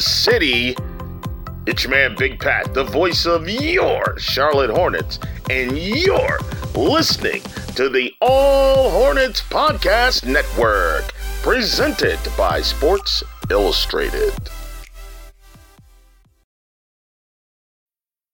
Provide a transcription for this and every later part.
city. It's your man Big Pat, the voice of your Charlotte Hornets, and you're listening to the All Hornets Podcast Network, presented by Sports Illustrated.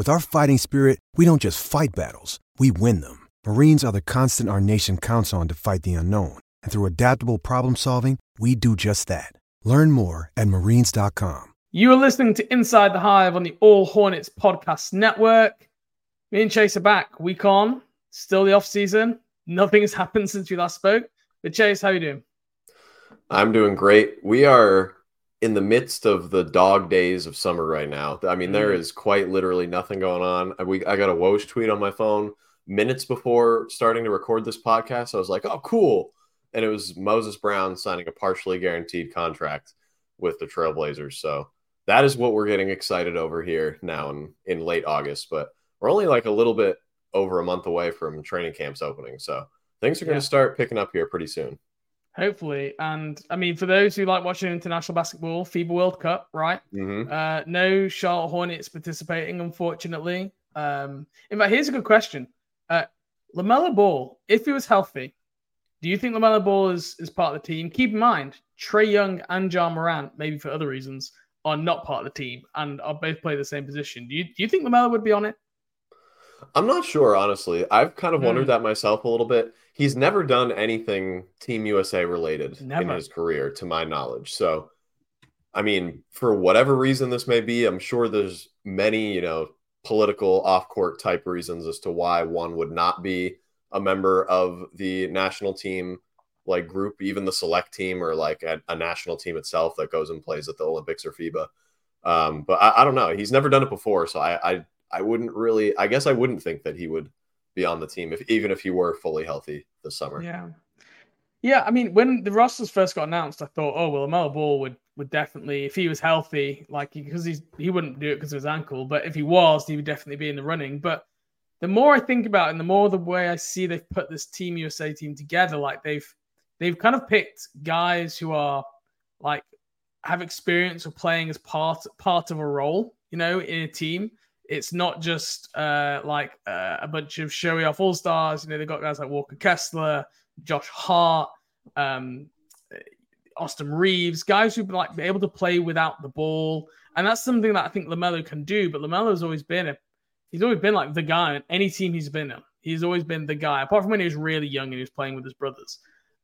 With our fighting spirit, we don't just fight battles, we win them. Marines are the constant our nation counts on to fight the unknown. And through adaptable problem solving, we do just that. Learn more at marines.com. You are listening to Inside the Hive on the All Hornets Podcast Network. Me and Chase are back. Week on, still the off season. Nothing has happened since we last spoke. But Chase, how you doing? I'm doing great. We are in the midst of the dog days of summer right now. I mean, there mm-hmm. is quite literally nothing going on. We I got a Woj tweet on my phone minutes before starting to record this podcast. I was like, "Oh, cool!" And it was Moses Brown signing a partially guaranteed contract with the Trailblazers. So that is what we're getting excited over here now in in late August. But we're only like a little bit over a month away from training camps opening. So things are going to Yeah. start picking up here pretty soon. Hopefully. And I mean, for those who like watching international basketball, FIBA World Cup, right? hmm Uh, no Charlotte Hornets participating, unfortunately. Um, in fact, here's a good question. Uh, LaMelo Ball, if he was healthy, do you think LaMelo Ball is, is part of the team? Keep in mind, Trae Young and Ja Morant, maybe for other reasons, are not part of the team and are both play the same position. Do you do you think LaMelo would be on it? I'm not sure, honestly. I've kind of wondered Hmm. that myself a little bit. He's never done anything Team USA related in his career, to my knowledge. So, I mean, for whatever reason this may be, I'm sure there's many, you know, political off-court type reasons as to why one would not be a member of the national team like group, even the select team or like a, a national team itself that goes and plays at the Olympics or FIBA. Um, but I, I don't know. He's never done it before, so I, I I wouldn't really. I guess I wouldn't think that he would be on the team if even if he were fully healthy this summer. Yeah. Yeah, I mean, when the rosters first got announced, I thought, oh well, LaMelo Ball would would definitely, if he was healthy, like because he's he wouldn't do it because of his ankle, but if he was, he would definitely be in the running. But the more I think about it, and the more the way I see they've put this Team USA team together, like they've they've kind of picked guys who are like have experience of playing as part part of a role, you know, in a team. It's not just uh, like uh, a bunch of showy off all stars. You know, they've got guys like Walker Kessler, Josh Hart, um, Austin Reaves, guys who've like be able to play without the ball, and that's something that I think Lamelo can do. But Lamelo's always been a he's always been like the guy on any team he's been in. He's always been the guy, apart from when he was really young and he was playing with his brothers.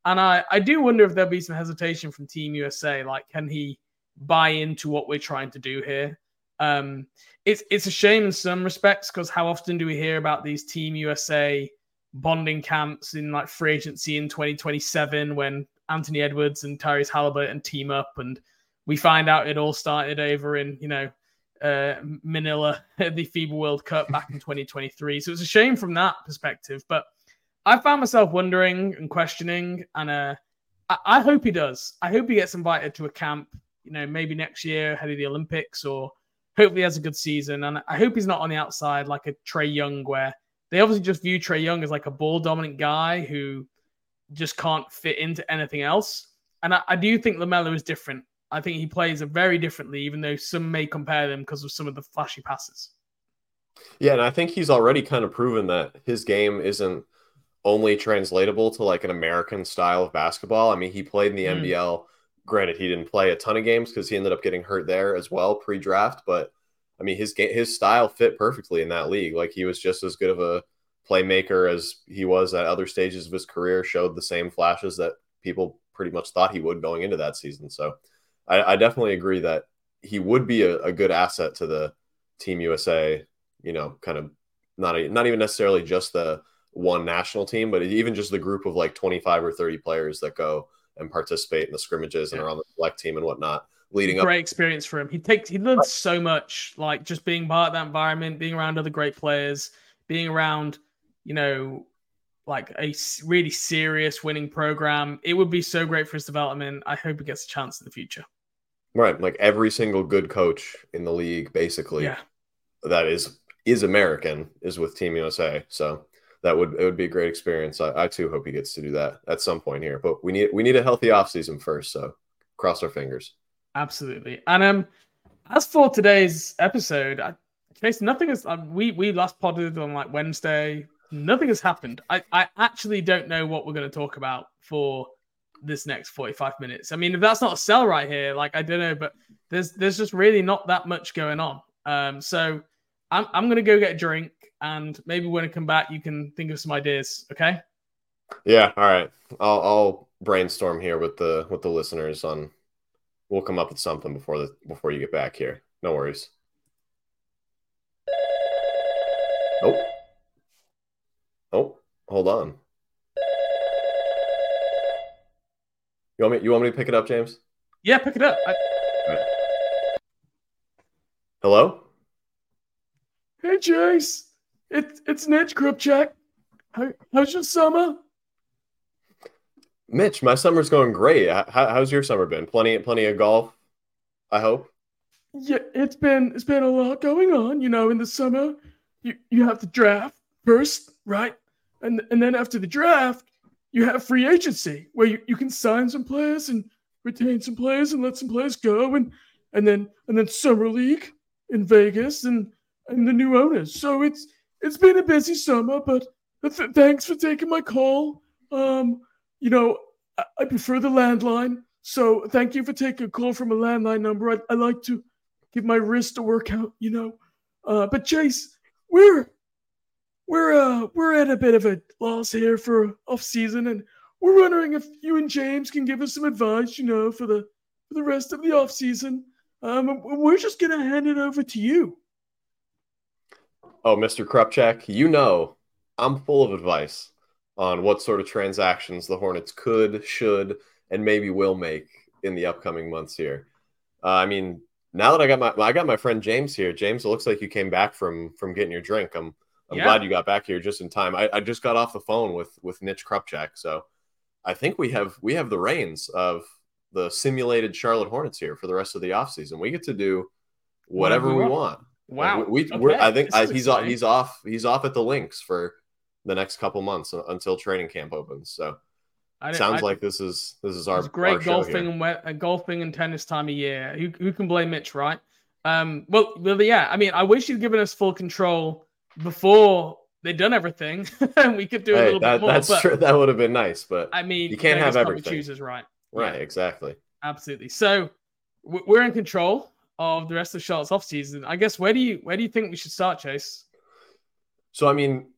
And I, I do wonder if there'll be some hesitation from Team USA. Like, can he buy into what we're trying to do here? Um, it's it's a shame in some respects because how often do we hear about these Team USA bonding camps in like free agency in 2027 when Anthony Edwards and Tyrese Halliburton team up and we find out it all started over in you know uh, Manila the FIBA World Cup back in 2023. So it's a shame from that perspective. But I found myself wondering and questioning, and uh, I, I hope he does. I hope he gets invited to a camp, you know, maybe next year ahead of the Olympics, or hopefully has a good season. And I hope he's not on the outside like a Trae Young, where they obviously just view Trae Young as like a ball dominant guy who just can't fit into anything else. And I, I do think Lamelo is different. I think he plays a very differently, even though some may compare them because of some of the flashy passes. Yeah, and I think he's already kind of proven that his game isn't only translatable to like an American style of basketball. I mean, he played in the mm. NBL. Granted, he didn't play a ton of games because he ended up getting hurt there as well pre-draft. But I mean, his his style fit perfectly in that league. Like he was just as good of a playmaker as he was at other stages of his career. Showed the same flashes that people pretty much thought he would going into that season. So I, I definitely agree that he would be a, a good asset to the Team USA you know, kind of not a, not even necessarily just the one national team, but even just the group of like 25 or 30 players that go and participate in the scrimmages yeah. and are on the select team and whatnot. Leading great up. Great experience for him. He takes he learns so much, like just being part of that environment, being around other great players, being around, you know, like a really serious winning program. It would be so great for his development. I hope he gets a chance in the future. Right, like every single good coach in the league, basically. Yeah. That is is American is with Team USA. So that would it would be a great experience. I, I too hope he gets to do that at some point here. But we need we need a healthy offseason first. So cross our fingers. Absolutely. And um as for today's episode, I, Chase, nothing has uh, we we last podded on like Wednesday. Nothing has happened. I, I actually don't know what we're going to talk about for this next 45 minutes. I mean, if that's not a sell right here, like I don't know, but there's there's just really not that much going on. Um, so I'm I'm gonna go get a drink, and maybe when I come back, you can think of some ideas. Okay. Yeah. All right. I'll I'll brainstorm here with the with the listeners on. We'll come up with something before the before you get back here. No worries. Oh. Oh, hold on. You want me? You want me to pick it up, James? Yeah, pick it up. I... Hello. Hey, Jace. It's it's Mitch Kupchak. How, how's your summer? Mitch, my summer's going great. How, how's your summer been? Plenty, plenty of golf. I hope. Yeah, it's been it's been a lot going on. You know, in the summer, you you have the draft first, right? And and then after the draft, you have free agency where you, you can sign some players and retain some players and let some players go, and and then and then summer league in Vegas and and the new owners. So it's it's been a busy summer, but th- thanks for taking my call. Um, you know, I, I, prefer the landline, so thank you for taking a call from a landline number. I, I like to give my wrist a workout, you know. Uh, but Chase, we're we're uh we're at a bit of a loss here for off season, and we're wondering if you and James can give us some advice, you know, for the for the rest of the off season. Um, we're just gonna hand it over to you. Oh, Mr. Kupchak, you know I'm full of advice on what sort of transactions the Hornets could, should, and maybe will make in the upcoming months here. Uh, I mean, now that I got my I got my friend James here. James, it looks like you came back from from getting your drink. I'm I'm yeah. glad you got back here just in time. I, I just got off the phone with with Mitch Kupchak, so I think we have we have the reins of the simulated Charlotte Hornets here for the rest of the offseason. We get to do whatever we want. Wow. We, we okay. I think I, he's off, he's off he's off at the links for the next couple months until training camp opens. So it sounds like this is this is our great our golfing and uh, golfing and tennis time of year. Who, who can blame Mitch, right? Um, well, well, yeah. I mean, I wish he'd given us full control before they'd done everything, and we could do hey, a little that, bit more. That's but, true. That would have been nice, but I mean, you can't have everything. Chooses right. Right. Yeah. Exactly. Absolutely. So we're in control of the rest of Charlotte's offseason. I guess where do you where do you think we should start, Chase? So I mean,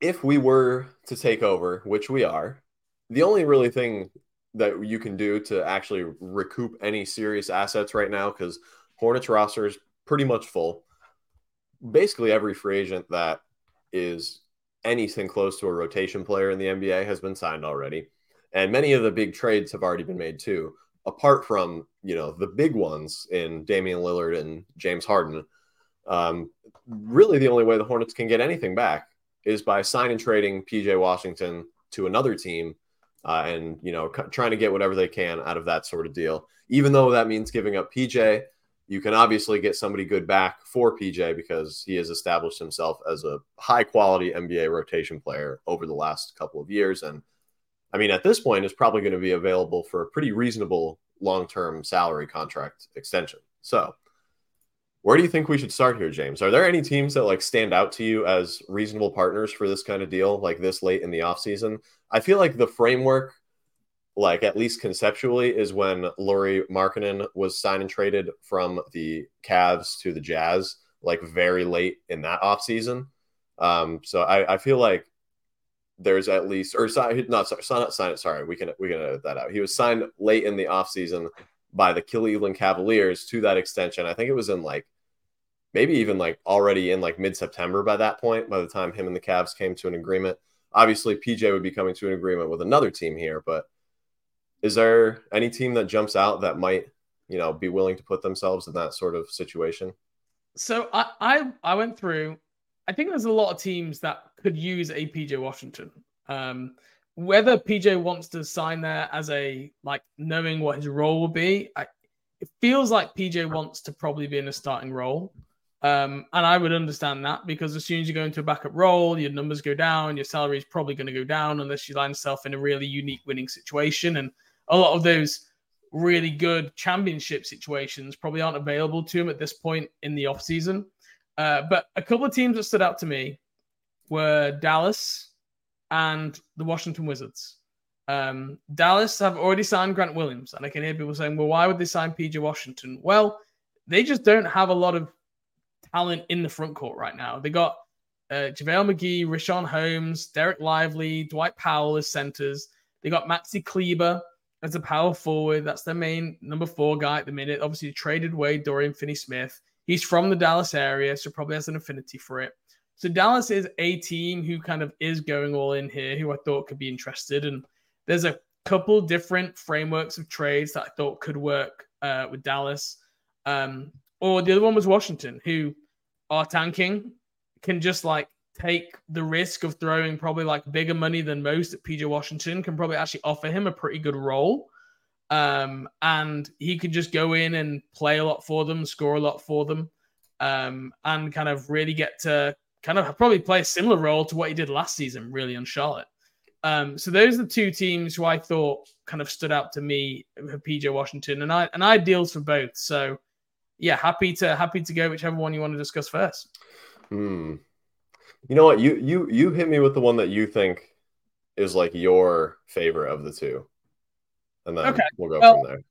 if we were to take over, which we are, the only really thing that you can do to actually recoup any serious assets right now, because Hornets roster is pretty much full. Basically, every free agent that is anything close to a rotation player in the NBA has been signed already. And many of the big trades have already been made too apart from you know the big ones in Damian Lillard and James Harden, um, really the only way the Hornets can get anything back is by signing trading PJ Washington to another team, uh, and you know c- trying to get whatever they can out of that sort of deal. Even though that means giving up PJ, you can obviously get somebody good back for PJ because he has established himself as a high quality NBA rotation player over the last couple of years and I mean, at this point, is probably going to be available for a pretty reasonable long term salary contract extension. So, where do you think we should start here, James? Are there any teams that like stand out to you as reasonable partners for this kind of deal, like this late in the offseason? I feel like the framework, like at least conceptually, is when Lauri Markkanen was signed and traded from the Cavs to the Jazz, like very late in that offseason. Um, so I, I feel like there's at least or not sorry, not sorry we can we can edit that out. He was signed late in the offseason by the cleveland cavaliers to that extension. I think it was in like maybe even like already in like mid-september by that point by the time him and the Cavs came to an agreement. Obviously pj would be coming to an agreement with another team here but is there any team that jumps out that might you know be willing to put themselves in that sort of situation? So i i, I went through I think there's a lot of teams that could use a PJ Washington. Um, whether PJ wants to sign there as a like knowing what his role will be, I, it feels like PJ wants to probably be in a starting role. Um, and I would understand that because as soon as you go into a backup role, your numbers go down, your salary is probably going to go down unless you line yourself in a really unique winning situation. And a lot of those really good championship situations probably aren't available to him at this point in the offseason. Uh, but a couple of teams that stood out to me were Dallas and the Washington Wizards. Um, Dallas have already signed Grant Williams, and I can hear people saying, "Well, why would they sign PJ Washington?" Well, they just don't have a lot of talent in the front court right now. They got uh, JaVale McGee, Richaun Holmes, Dereck Lively, Dwight Powell as centers. They got Maxi Kleber as a power forward. That's their main number four guy at the minute. Obviously, traded away Dorian Finney Smith. He's from the Dallas area, so probably has an affinity for it. So Dallas is a team who kind of is going all in here, who I thought could be interested. And there's a couple different frameworks of trades that I thought could work uh, with Dallas. Um, or the other one was Washington, who are tanking, can just like take the risk of throwing probably like bigger money than most at PJ Washington, can probably actually offer him a pretty good role. Um, and he could just go in and play a lot for them, score a lot for them, um, and kind of really get to kind of probably play a similar role to what he did last season, really on Charlotte. Um, so those are the two teams who I thought kind of stood out to me for PJ Washington, and I and I deals for both. So yeah, happy to happy to go whichever one you want to discuss first. Hmm. You know what? You you you hit me with the one that you think is like your favorite of the two and then okay. we'll go well, from there.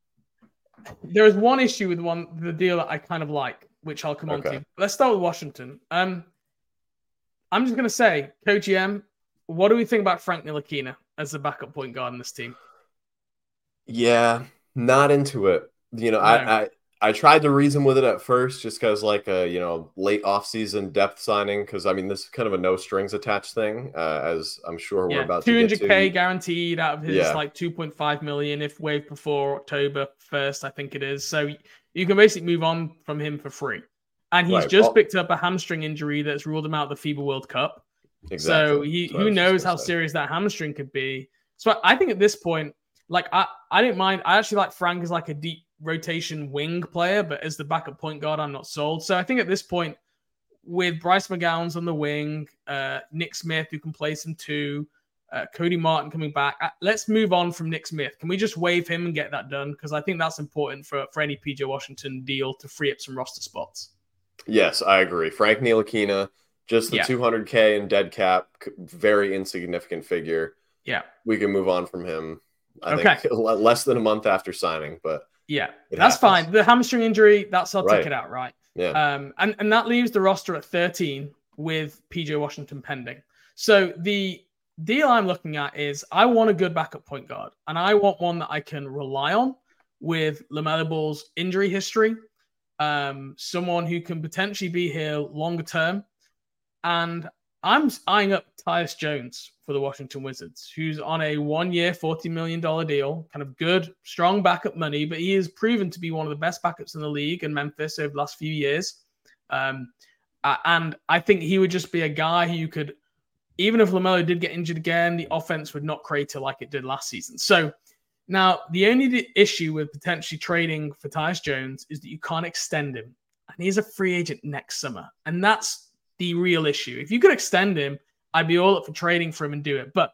There is one issue with one the deal that I kind of like, which I'll come okay. on to. Let's start with Washington. Um, I'm just gonna say, co-GM, what do we think about Frank Ntilikina as the backup point guard in this team? Yeah, not into it. You know, no. I, I I tried to reason with it at first, just because like a you know late offseason depth signing. Because I mean, this is kind of a no strings attached thing, uh, as I'm sure yeah, we're about 200 to 200k guaranteed out of his yeah. like 2.5 million if waived before October 1st, I think it is. So you can basically move on from him for free. And he's right. just well, picked up a hamstring injury that's ruled him out of the FIBA World Cup. Exactly. So he who knows how say. serious that hamstring could be. So I think at this point, like I, I didn't mind. I actually like Frank as like a deep rotation wing player, but as the backup point guard, I'm not sold. So I think at this point, with Bryce McGowens on the wing, uh, Nick Smith who can play some two, uh, Cody Martin coming back. Uh, let's move on from Nick Smith. Can we just waive him and get that done? Because I think that's important for for any PJ Washington deal to free up some roster spots. Yes, I agree. Frank Ntilikina, just the yeah. 200k and dead cap, very insignificant figure. Yeah, we can move on from him. I okay. think less than a month after signing, but yeah, that's happens. fine. The hamstring injury, that's I'll right. take it out, right? Yeah. Um, and, and that leaves the roster at 13 with PJ Washington pending. So the deal I'm looking at is I want a good backup point guard, and I want one that I can rely on with LaMelo Ball's injury history, um, someone who can potentially be here longer term. And I'm eyeing up Tyus Jones for the Washington Wizards, who's on a one year, $40 million deal, kind of good, strong backup money, but he has proven to be one of the best backups in the league in Memphis over the last few years. Um, and I think he would just be a guy who you could, even if LaMelo did get injured again, the offense would not crater like it did last season. So now the only issue with potentially trading for Tyus Jones is that you can't extend him. And he's a free agent next summer. And that's the real issue. If you could extend him, I'd be all up for trading for him and do it. But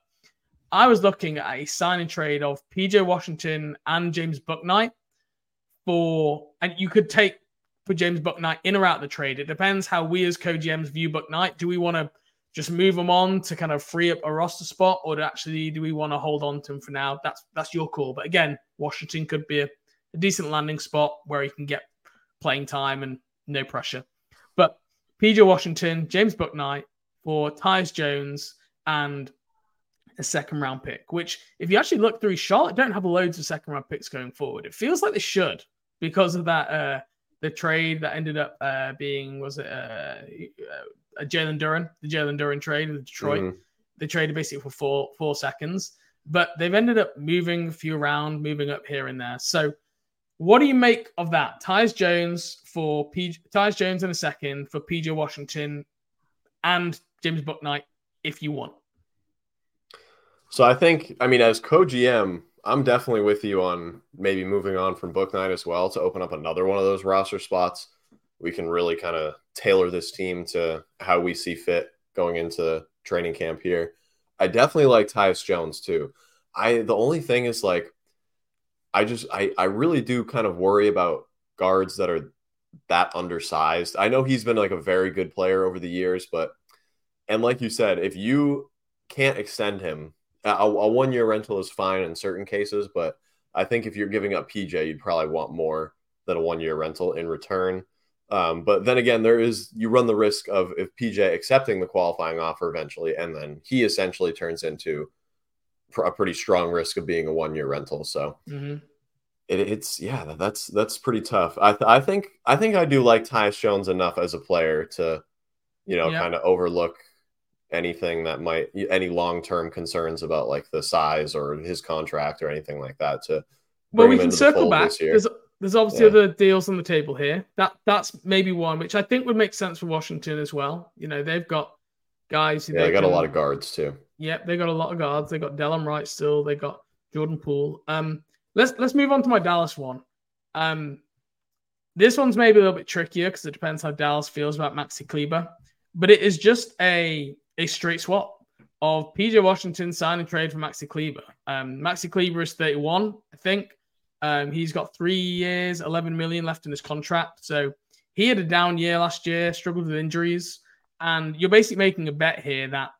I was looking at a signing trade of PJ Washington and James Bouknight for, and you could take for James Bouknight in or out the trade. It depends how we as co-GMs view Bouknight. Do we want to just move them on to kind of free up a roster spot, or actually do we want to hold on to him for now? That's that's your call. But again, Washington could be a, a decent landing spot where he can get playing time and no pressure. But PJ Washington, James Bouknight for Tyus Jones and a second round pick, which if you actually look through Charlotte don't have loads of second round picks going forward. It feels like they should because of that uh the trade that ended up uh being was it uh, uh Jalen Duren, the Jalen Duren trade in Detroit. Mm-hmm. They traded basically for four four seconds, but they've ended up moving a few around, moving up here and there. So what do you make of that? Tyus Jones for P- Tyus Jones in a second for PJ Washington and James Bouknight if you want. So I think, I mean, as co GM, I'm definitely with you on maybe moving on from Bouknight as well to open up another one of those roster spots. We can really kind of tailor this team to how we see fit going into training camp here. I definitely like Tyus Jones too. I the only thing is like I just I I really do kind of worry about guards that are that undersized. I know he's been like a very good player over the years, but and like you said, if you can't extend him a, a one year rental is fine in certain cases, but I think if you're giving up PJ, you'd probably want more than a one year rental in return. Um, but then again, there is you run the risk of if PJ accepting the qualifying offer eventually, and then he essentially turns into a pretty strong risk of being a one year rental. So mm-hmm. it, it's yeah, that's that's pretty tough. I th- I think I think I do like Tyus Jones enough as a player to, you know, yeah. kind of overlook anything that might any long term concerns about like the size or his contract or anything like that. To well, we can circle back. There's there's obviously yeah. other deals on the table here. That that's maybe one which I think would make sense for Washington as well. You know, they've got guys. yeah, they got can, a lot of guards too. Yep, they got a lot of guards. They got Delon Wright still. They got Jordan Poole. Um, let's let's move on to my Dallas one. Um, this one's maybe a little bit trickier because it depends how Dallas feels about Maxi Kleber. But it is just a a straight swap of PJ Washington signing trade for Maxi Kleber. Um, Maxi Kleber is 31, I think. Um, he's got three years, 11 million left in his contract. So he had a down year last year, struggled with injuries. And you're basically making a bet here that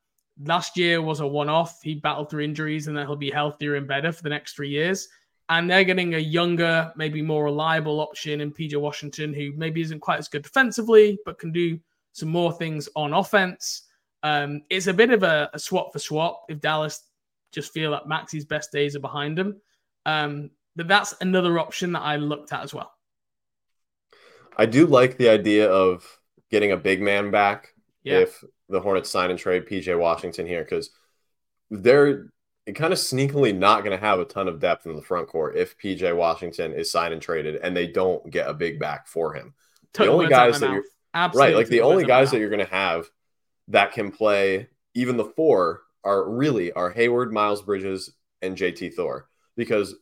last year was a one off. He battled through injuries and that he'll be healthier and better for the next three years. And they're getting a younger, maybe more reliable option in PJ Washington, who maybe isn't quite as good defensively, but can do some more things on offense. Um, it's a bit of a, a, swap for swap if Dallas just feel that Maxi's best days are behind him. Um, but that's another option that I looked at as well. I do like the idea of getting a big man back yeah. if the Hornets sign and trade PJ Washington here because they're kind of sneakily not going to have a ton of depth in the front court if PJ Washington is signed and traded and they don't get a big back for him. the only guys that you're Absolutely right, like the only guys that you're going to have that can play even the four are really are Hayward, Miles Bridges, and JT Thor because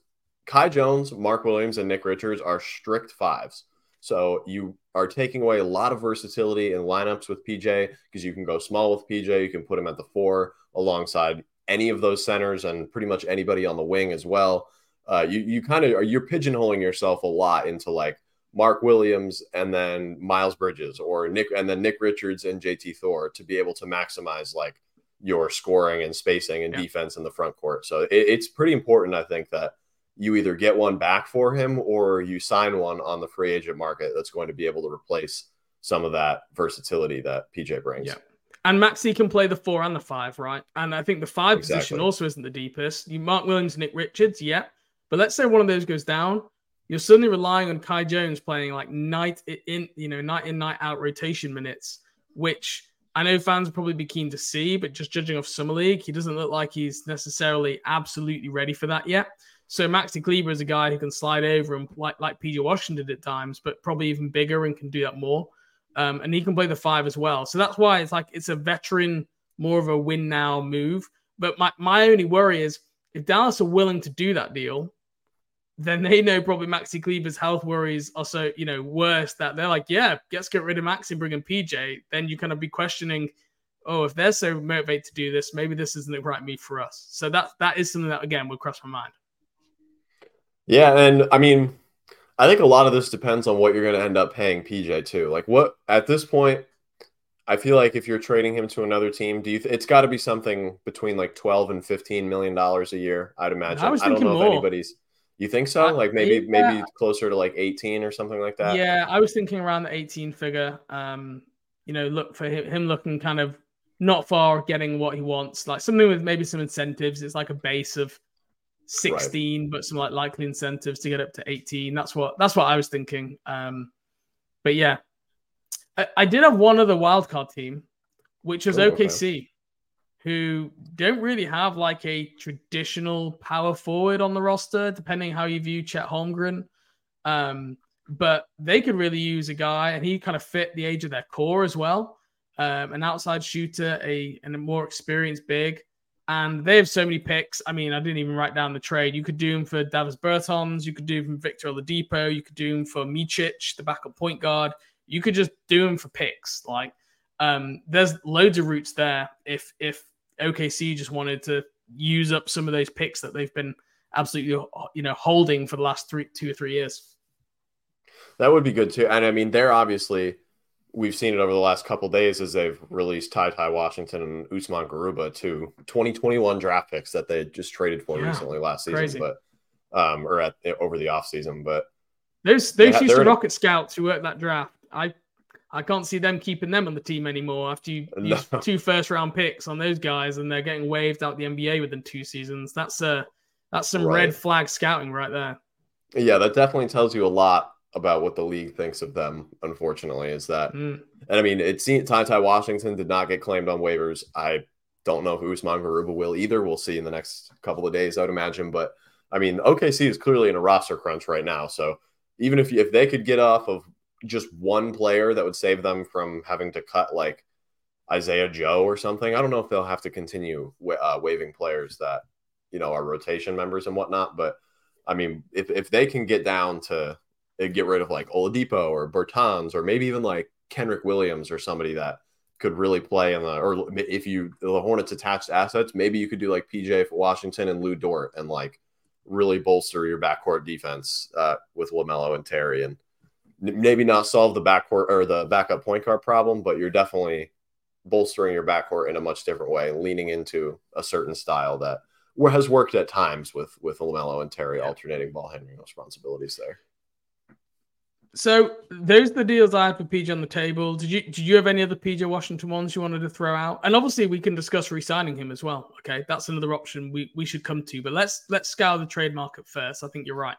Kai Jones, Mark Williams, and Nick Richards are strict fives. So you are taking away a lot of versatility in lineups with PJ because you can go small with PJ. You can put him at the four alongside any of those centers and pretty much anybody on the wing as well. Uh, you you kind of are you're pigeonholing yourself a lot into like Mark Williams and then Miles Bridges or Nick and then Nick Richards and JT Thor to be able to maximize like your scoring and spacing and yeah. defense in the front court. So it, it's pretty important, I think, that you either get one back for him or you sign one on the free agent market that's going to be able to replace some of that versatility that PJ brings. Yeah. And Maxi can play the four and the five, right? And I think the five exactly. position also isn't the deepest. You Mark Williams, Nick Richards, yeah. But let's say one of those goes down you're suddenly relying on Kai Jones playing like night in, you know, night in, night out rotation minutes, which I know fans will probably be keen to see, but just judging off Summer League, he doesn't look like he's necessarily absolutely ready for that yet. So Maxi Kleber is a guy who can slide over and like like PJ Washington did at times, but probably even bigger and can do that more. Um, and he can play the five as well. So that's why it's like it's a veteran, more of a win now move. But my, my only worry is if Dallas are willing to do that deal, then they know probably Maxi Kleber's health worries are so, you know, worse that they're like, yeah, let's get rid of Maxi bring in PJ. Then you kind of be questioning oh, if they're so motivated to do this, maybe this isn't the right move for us. So that that is something that again would cross my mind. Yeah, and I mean, I think a lot of this depends on what you're going to end up paying PJ too. Like what at this point, I feel like if you're trading him to another team, do you? Th- it's got to be something between like 12 and 15 million dollars a year. I'd imagine. I, I don't know more. if anybody's. You think so? Like maybe yeah. maybe closer to like 18 or something like that. Yeah, I was thinking around the 18 figure. Um, you know, look for him, him looking kind of not far getting what he wants, like something with maybe some incentives. It's like a base of 16, right. but some like likely incentives to get up to 18. That's what that's what I was thinking. Um, but yeah, I, I did have one other wildcard team, which was oh, OKC, okay. who don't really have like a traditional power forward on the roster, depending how you view Chet Holmgren. Um, but they could really use a guy, and he kind of fit the age of their core as well um, an outside shooter, a and a more experienced big. And they have so many picks. I mean, I didn't even write down the trade. You could do them for Davis Bertans. You could do them for Victor Oladipo. You could do them for Micic, the backup point guard. You could just do them for picks. Like, um, there's loads of routes there. If if OKC just wanted to use up some of those picks that they've been absolutely, you know, holding for the last three, two or three years. That would be good too. And I mean, they're obviously we've seen it over the last couple days as they've released Ty Ty Washington and Usman Garuba to 2021 draft picks that they just traded for yeah, recently last season, crazy. but um, or at over the off season. But those those Houston Rocket a, scouts who worked that draft, I I can't see them keeping them on the team anymore after you no. use two first round picks on those guys and they're getting waived out the NBA within two seasons. That's a that's some right. red flag scouting right there. Yeah, that definitely tells you a lot about what the league thinks of them. Unfortunately, is that, mm. and I mean, it seems Ty Ty Washington did not get claimed on waivers. I don't know if Usman Garuba will either. We'll see in the next couple of days, I'd imagine. But I mean, OKC is clearly in a roster crunch right now. So even if if they could get off of just one player that would save them from having to cut like Isaiah Joe or something, I don't know if they'll have to continue uh, waiving players that you know are rotation members and whatnot. But I mean, if if they can get down to get rid of like Oladipo or Bertans or maybe even like Kenrich Williams or somebody that could really play in the or if you the Hornets attached assets, maybe you could do like PJ for Washington and Lu Dort and like really bolster your backcourt defense uh, with Lamelo and Terry and maybe not solve the backcourt or the backup point guard problem, but you're definitely bolstering your backcourt in a much different way, leaning into a certain style that has worked at times with with Lamelo and Terry alternating ball handling responsibilities there. So those are the deals I had for PJ on the table. Did you did you have any other PJ Washington ones you wanted to throw out? And obviously we can discuss re-signing him as well. Okay, that's another option we, we should come to. But let's let's scour the trade market first. I think you're right.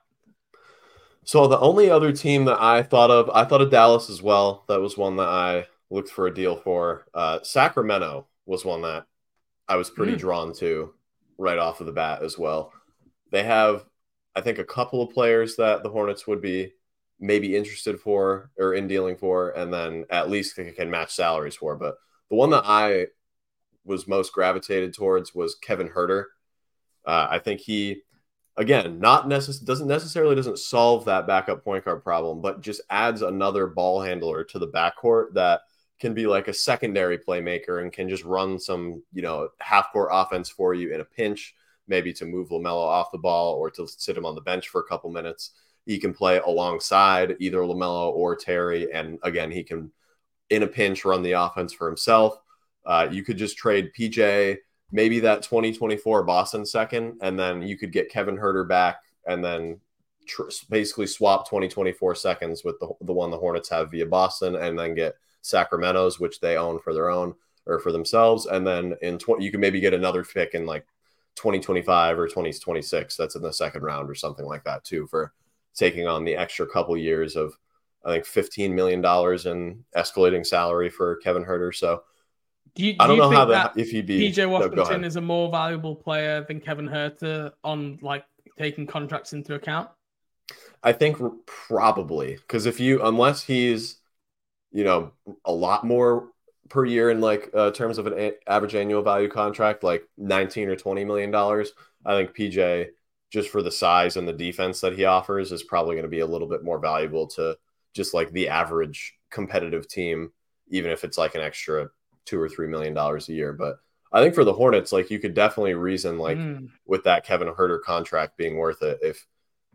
So the only other team that I thought of, I thought of Dallas as well. That was one that I looked for a deal for. Uh, Sacramento was one that I was pretty mm. drawn to right off of the bat as well. They have, I think, a couple of players that the Hornets would be maybe interested for or in dealing for, and then at least can match salaries for. But the one that I was most gravitated towards was Kevin Huerter. Uh, I think he, again, not necess- doesn't necessarily doesn't solve that backup point guard problem, but just adds another ball handler to the backcourt that can be like a secondary playmaker and can just run some, you know, half court offense for you in a pinch, maybe to move Lamelo off the ball or to sit him on the bench for a couple minutes. He can play alongside either Lamelo or Terry, and again, he can in a pinch run the offense for himself. Uh, you could just trade PJ, maybe that 2024 Boston second, and then you could get Kevin Huerter back, and then tr- basically swap 2024 seconds with the, the one the Hornets have via Boston, and then get Sacramento's, which they own for their own or for themselves, and then in 20, you can maybe get another pick in like 2025 or 2026 that's in the second round or something like that too for taking on the extra couple years of I think fifteen million dollars in escalating salary for Kevin Huerter. So do you, do I don't know how that if he be PJ Washington no, is a more valuable player than Kevin Huerter on like taking contracts into account. I think probably because if you unless he's you know a lot more per year in like uh, terms of an a- average annual value contract like 19 or 20 million dollars i think pj just for the size and the defense that he offers is probably going to be a little bit more valuable to just like the average competitive team, even if it's like an extra two or three million dollars a year. But I think for the Hornets, like you could definitely reason like mm. with that Kevin Huerter contract being worth it if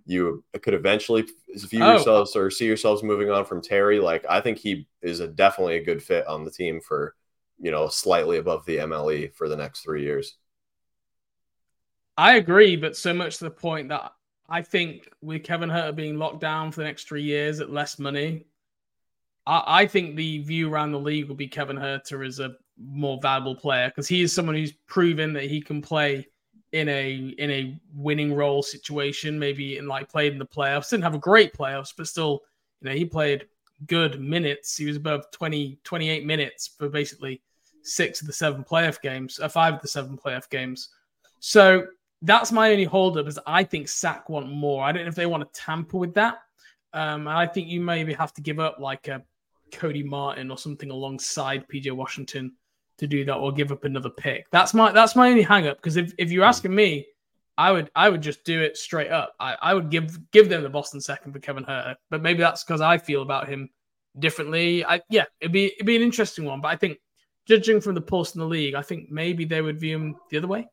you could eventually view oh. yourselves or see yourselves moving on from Terry. Like I think he is a definitely a good fit on the team for you know slightly above the MLE for the next three years. I agree, but so much to the point that I think with Kevin Huerter being locked down for the next three years at less money, I, I think the view around the league will be Kevin Huerter as a more valuable player because he is someone who's proven that he can play in a in a winning role situation, maybe in like played in the playoffs. Didn't have a great playoffs, but still, you know, he played good minutes. He was above 20, 28 minutes for basically six of the seven playoff games, uh, five of the seven playoff games. So that's my only holdup is I think SAC want more. I don't know if they want to tamper with that. Um, and I think you maybe have to give up like a Cody Martin or something alongside PJ Washington to do that or give up another pick. That's my that's my only hang up because if, if you're asking me, I would I would just do it straight up. I, I would give give them the Boston second for Kevin Huerter, but maybe that's because I feel about him differently. I yeah, it'd be it'd be an interesting one, but I think judging from the pulse in the league, I think maybe they would view him the other way.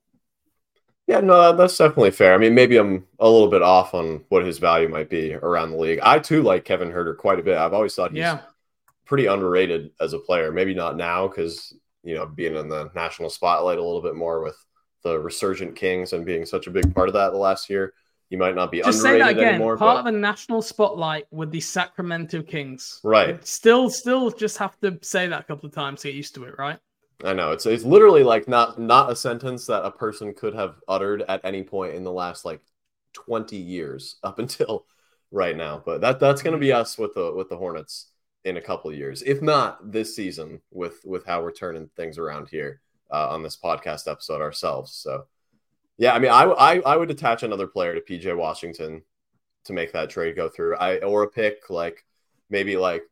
Yeah, no, that's definitely fair. I mean, maybe I'm a little bit off on what his value might be around the league. I too like Kevin Huerter quite a bit. I've always thought he's yeah. pretty underrated as a player. Maybe not now because you know, being in the national spotlight a little bit more with the resurgent Kings and being such a big part of that the last year. You might not be Just underrated say that again. anymore. Part but... of the national spotlight with the Sacramento Kings. Right. Still, still just have to say that a couple of times to get used to it, right? I know it's it's literally like not not a sentence that a person could have uttered at any point in the last like 20 years up until right now. But that that's going to be us with the with the Hornets in a couple years, if not this season, with with how we're turning things around here uh, on this podcast episode ourselves. So, yeah, I mean, I, I I would attach another player to PJ Washington to make that trade go through. I or a pick like maybe like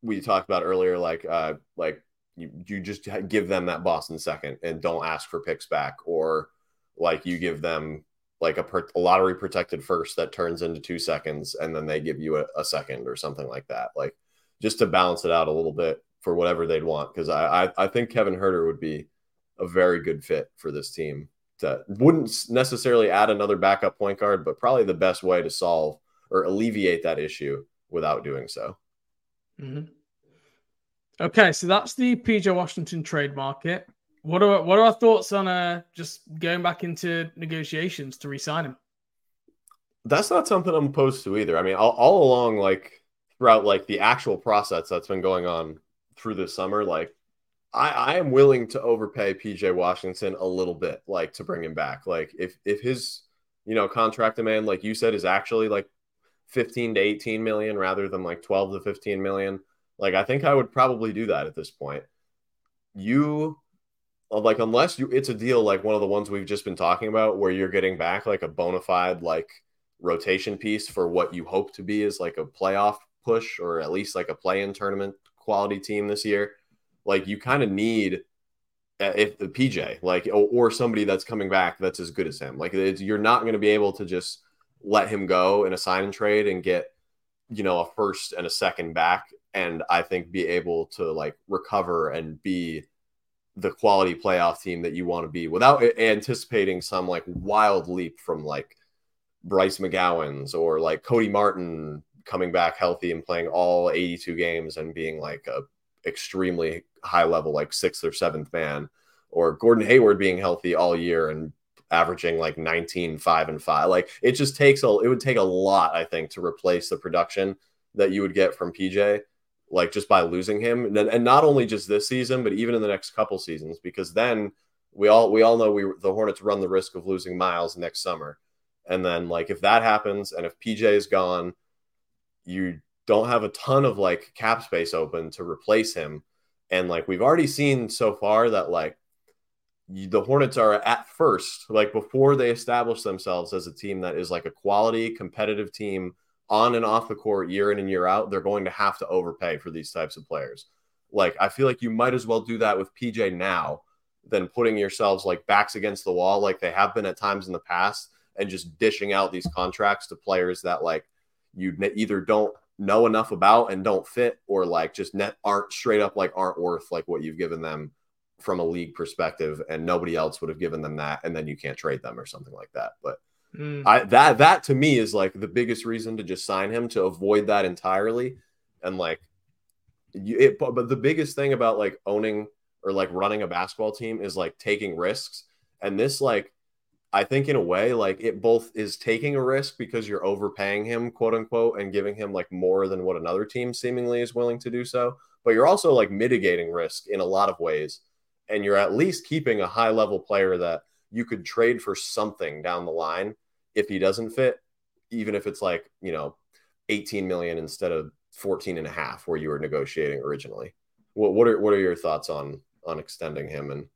we talked about earlier, like uh like you you just give them that Boston second and don't ask for picks back, or like you give them like a, per, a lottery protected first that turns into two seconds and then they give you a, a second or something like that. Like just to balance it out a little bit for whatever they'd want. Because I, I, I think Kevin Huerter would be a very good fit for this team. That wouldn't necessarily add another backup point guard, but probably the best way to solve or alleviate that issue without doing so. Mm-hmm. Okay, so that's the PJ Washington trade market. What are what are our thoughts on uh just going back into negotiations to re-sign him? That's not something I'm opposed to either. I mean, all, all along, like throughout like the actual process that's been going on through this summer, like I, I am willing to overpay PJ Washington a little bit, like to bring him back. Like if if his you know contract demand, like you said, is actually like 15 to 18 million rather than like 12 to 15 million, like I think I would probably do that at this point. You like unless you it's a deal like one of the ones we've just been talking about where you're getting back like a bona fide like rotation piece for what you hope to be is like a playoff push or at least like a play-in tournament quality team this year, like you kind of need uh, if the PJ like or, or, somebody that's coming back that's as good as him. Like you're not going to be able to just let him go in a sign and trade and get you know a first and a second back and I think be able to like recover and be the quality playoff team that you want to be without anticipating some like wild leap from like Bryce McGowens or like Cody Martin coming back healthy and playing all 82 games and being like a extremely high level like sixth or seventh man or Gordon Hayward being healthy all year and averaging like 19 5 and 5 like it just takes a it would take a lot i think to replace the production that you would get from pj like just by losing him and, and not only just this season but even in the next couple seasons because then we all we all know we the hornets run the risk of losing miles next summer and then like if that happens and if pj is gone you don't have a ton of like cap space open to replace him. And like we've already seen so far that like the Hornets are at first, like before they establish themselves as a team that is like a quality competitive team on and off the court year in and year out, they're going to have to overpay for these types of players. Like I feel like you might as well do that with PJ now than putting yourselves like backs against the wall like they have been at times in the past and just dishing out these contracts to players that like you either don't know enough about and don't fit or like just net aren't straight up like aren't worth like what you've given them from a league perspective, and nobody else would have given them that, and then you can't trade them or something like that. But mm. I that that to me is like the biggest reason to just sign him to avoid that entirely, and like it. But the biggest thing about like owning or like running a basketball team is like taking risks, and this like I think in a way, like it both is taking a risk because you're overpaying him, quote unquote, and giving him like more than what another team seemingly is willing to do so. But you're also like mitigating risk in a lot of ways. And you're at least keeping a high level player that you could trade for something down the line if he doesn't fit, even if it's like, you know, 18 million instead of 14 and a half where you were negotiating originally. What, what are what are your thoughts on on extending him and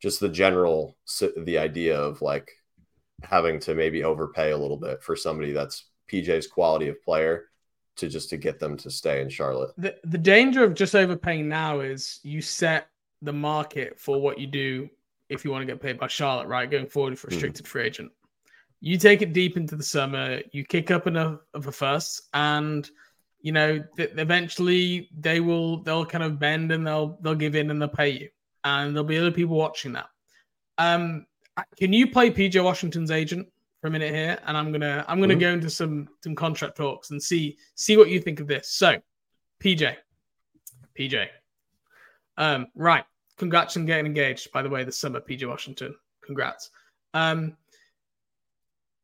just the general the idea of like having to maybe overpay a little bit for somebody that's PJ's quality of player to just to get them to stay in Charlotte. The the danger of just overpaying now is you set the market for what you do if you want to get paid by Charlotte, right? Going forward for hmm. restricted mm. free agent. You take it deep into the summer, you kick up enough of a fuss, and you know th- eventually they will they'll kind of bend and they'll they'll give in and they'll pay you, and there'll be other people watching that. Um, can you play PJ Washington's agent for a minute here? And I'm gonna I'm gonna mm-hmm. go into some some contract talks and see see what you think of this. So, PJ, PJ, um, right. Congrats on getting engaged. By the way, this summer, PJ Washington. Congrats. Um,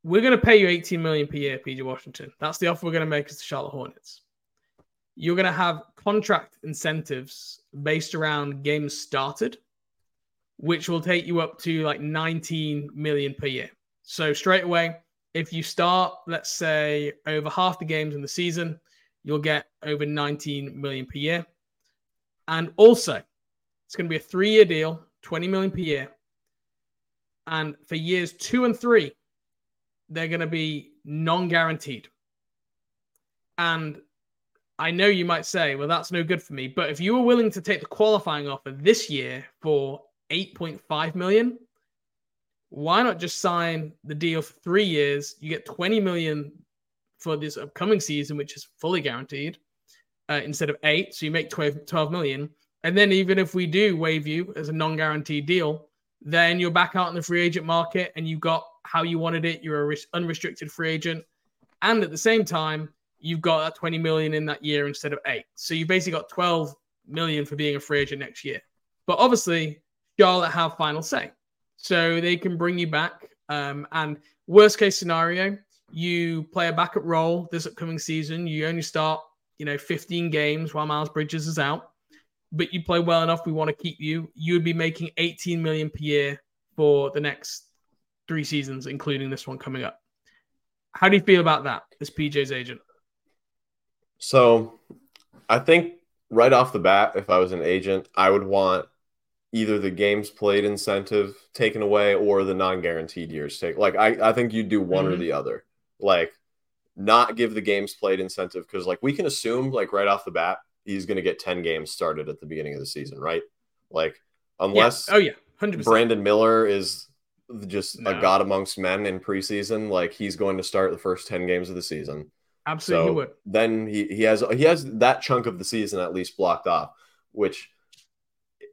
we're going to pay you 18 million per year, PJ Washington. That's the offer we're going to make as the Charlotte Hornets. You're going to have contract incentives based around games started which will take you up to like 19 million per year. So straight away, if you start, let's say, over half the games in the season, you'll get over 19 million per year. And also, it's going to be a three year deal, 20 million per year. And for years two and three, they're going to be non guaranteed. And I know you might say, well, that's no good for me. But if you were willing to take the qualifying offer this year for 8.5 million. Why not just sign the deal for three years? You get 20 million for this upcoming season, which is fully guaranteed, uh, instead of eight. So you make 12, 12 million. And then even if we do waive you as a non-guaranteed deal, then you're back out in the free agent market and you got how you wanted it. You're a unrestricted free agent. And at the same time, you've got that 20 million in that year instead of eight. So you've basically got 12 million for being a free agent next year. But obviously, Charlotte have final say. So they can bring you back. Um, and worst case scenario, you play a backup role this upcoming season. You only start, you know, 15 games while Miles Bridges is out, but you play well enough. We want to keep you. You would be making 18 million per year for the next three seasons, including this one coming up. How do you feel about that as PJ's agent? So I think right off the bat, if I was an agent, I would want either the games played incentive taken away or the non-guaranteed years take like i, I think you'd do one mm-hmm. or the other like not give the games played incentive because like we can assume like right off the bat he's going to get 10 games started at the beginning of the season right like unless yeah. oh yeah 100%. brandon miller is just no. a god amongst men in preseason like he's going to start the first 10 games of the season absolutely so would then he, he has he has that chunk of the season at least blocked off which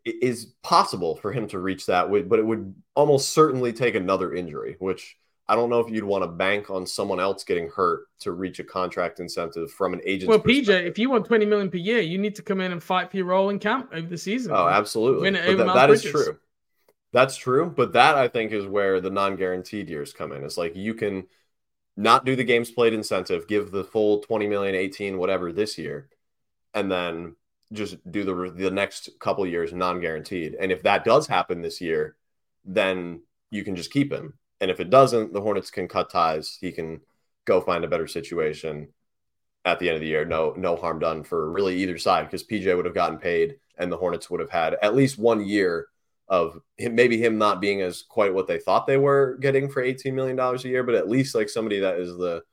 is possible for him to reach that, but it would almost certainly take another injury, which I don't know if you'd want to bank on someone else getting hurt to reach a contract incentive from an agent. Well, PJ, if you want 20 million per year, you need to come in and fight for your role in camp over the season. Oh, absolutely. That, that is true. That's true. But that I think is where the non guaranteed years come in. It's like you can not do the games played incentive, give the full 20 million, 18, whatever this year, and then just do the the next couple years non guaranteed. And if that does happen this year, then you can just keep him. And if it doesn't, the Hornets can cut ties. He can go find a better situation at the end of the year. No, no harm done for really either side because PJ would have gotten paid and the Hornets would have had at least one year of him, maybe him not being as quite what they thought they were getting for $18 million a year, but at least like somebody that is the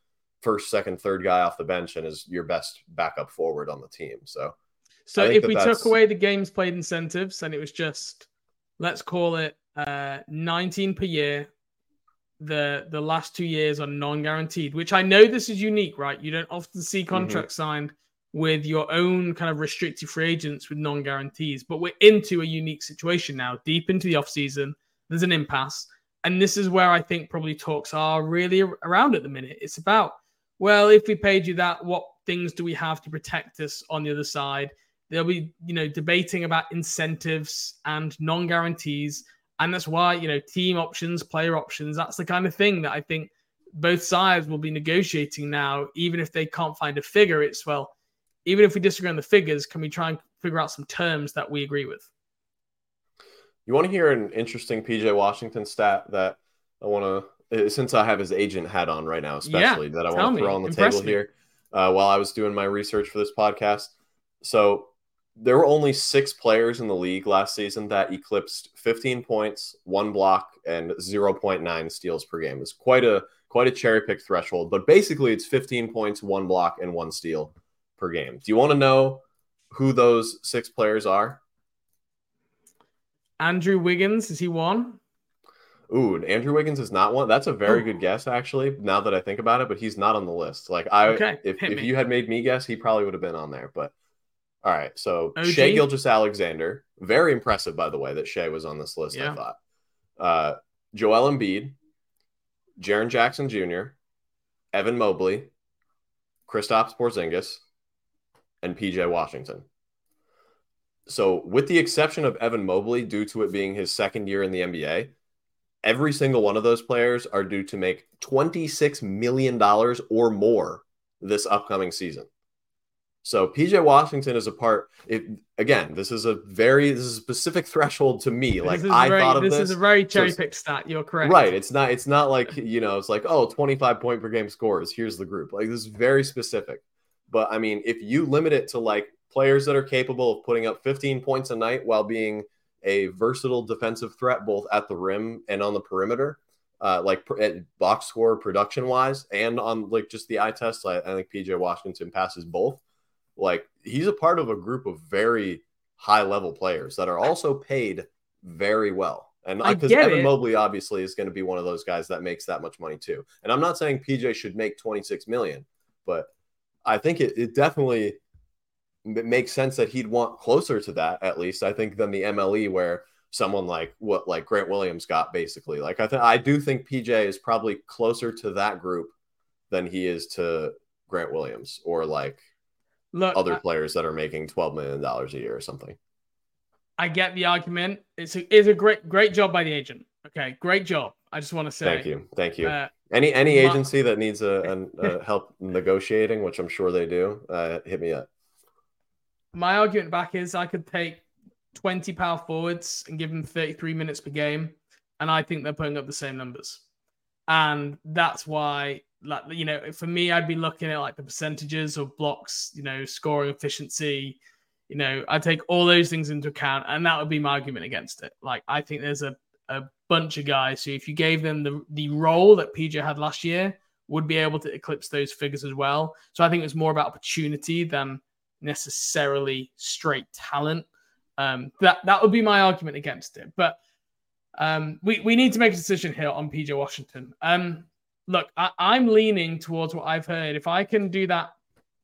first, second, third guy off the bench and is your best backup forward on the team. So so if we that's... took away the games played incentives and it was just, let's call it uh, 19 per year, the the last two years are non-guaranteed, which I know this is unique, right? You don't often see mm-hmm. contracts mm-hmm. signed with your own kind of restricted free agents with non guarantees. But we're into a unique situation now, deep into the offseason. There's an impasse. And this is where I think probably talks are really around at the minute. It's about, well, if we paid you that, what things do we have to protect us on the other side? They'll be, you know, debating about incentives and non guarantees. And that's why, you know, team options, player options, that's the kind of thing that I think both sides will be negotiating now, even if they can't find a figure. It's, well, even if we disagree on the figures, can we try and figure out some terms that we agree with? You want to hear an interesting PJ Washington stat that I want to, uh, since I have his agent hat on right now, especially yeah, that I want to throw on the Impress table me. here uh, while I was doing my research for this podcast. So there were only six players in the league last season that eclipsed 15 points, one block, and 0.9 steals per game. It's quite a quite a cherry pick threshold, but basically it's 15 points, one block, and one steal per game. Do you want to know who those six players are? Andrew Wiggins, is he one? Ooh, Andrew Wiggins is not one. That's a very Ooh. good guess, actually. Now that I think about it, but he's not on the list. Like I, okay, if, if you had made me guess, he probably would have been on there. But all right, so OG? Shai Gilgeous-Alexander, very impressive, by the way, that Shai was on this list. Yeah. I thought. Uh, Joel Embiid, Jaren Jackson Jr., Evan Mobley, Kristaps Porzingis, and PJ Washington. So, with the exception of Evan Mobley, due to it being his second year in the NBA, every single one of those players are due to make $26 million or more this upcoming season. So PJ Washington is a part. It, again, this is a very this is a specific threshold to me. Like I very, thought of this. This is a very cherry picked stat. You're correct. Right. It's not. It's not like you know. It's like oh, 25 point per game scores. Here's the group. Like this is very specific. But I mean, if you limit it to like players that are capable of putting up 15 points a night while being a versatile defensive threat both at the rim and on the perimeter, uh, like box score production wise, and on like just the eye test, I, I think PJ Washington passes both. Like he's a part of a group of very high level players that are also paid very well. And because uh, Evan it. Mobley obviously is going to be one of those guys that makes that much money too. And I'm not saying PJ should make 26 million, but I think it, it definitely it makes sense that he'd want closer to that at least. I think than the MLE where someone like what like Grant Williams got basically. Like I think I do think PJ is probably closer to that group than he is to Grant Williams or like Look, other I, players that are making twelve million dollars a year or something. I get the argument. It's a, it's a great great job by the agent. Okay, great job. I just want to say thank you, thank you. Uh, any any agency that needs a, a, a help negotiating, which I'm sure they do, uh, hit me up. My argument back is I could take 20 power forwards and give them 33 minutes per game, and I think they're putting up the same numbers. And that's why like you know, for me, I'd be looking at like the percentages of blocks, you know, scoring efficiency. You know, I take all those things into account, and that would be my argument against it. Like, I think there's a, a bunch of guys who, if you gave them the the role that PJ had last year, would be able to eclipse those figures as well. So I think it's more about opportunity than necessarily straight talent. Um, that that would be my argument against it. But um, we we need to make a decision here on PJ Washington. Um, look, I, I'm leaning towards what I've heard. If I can do that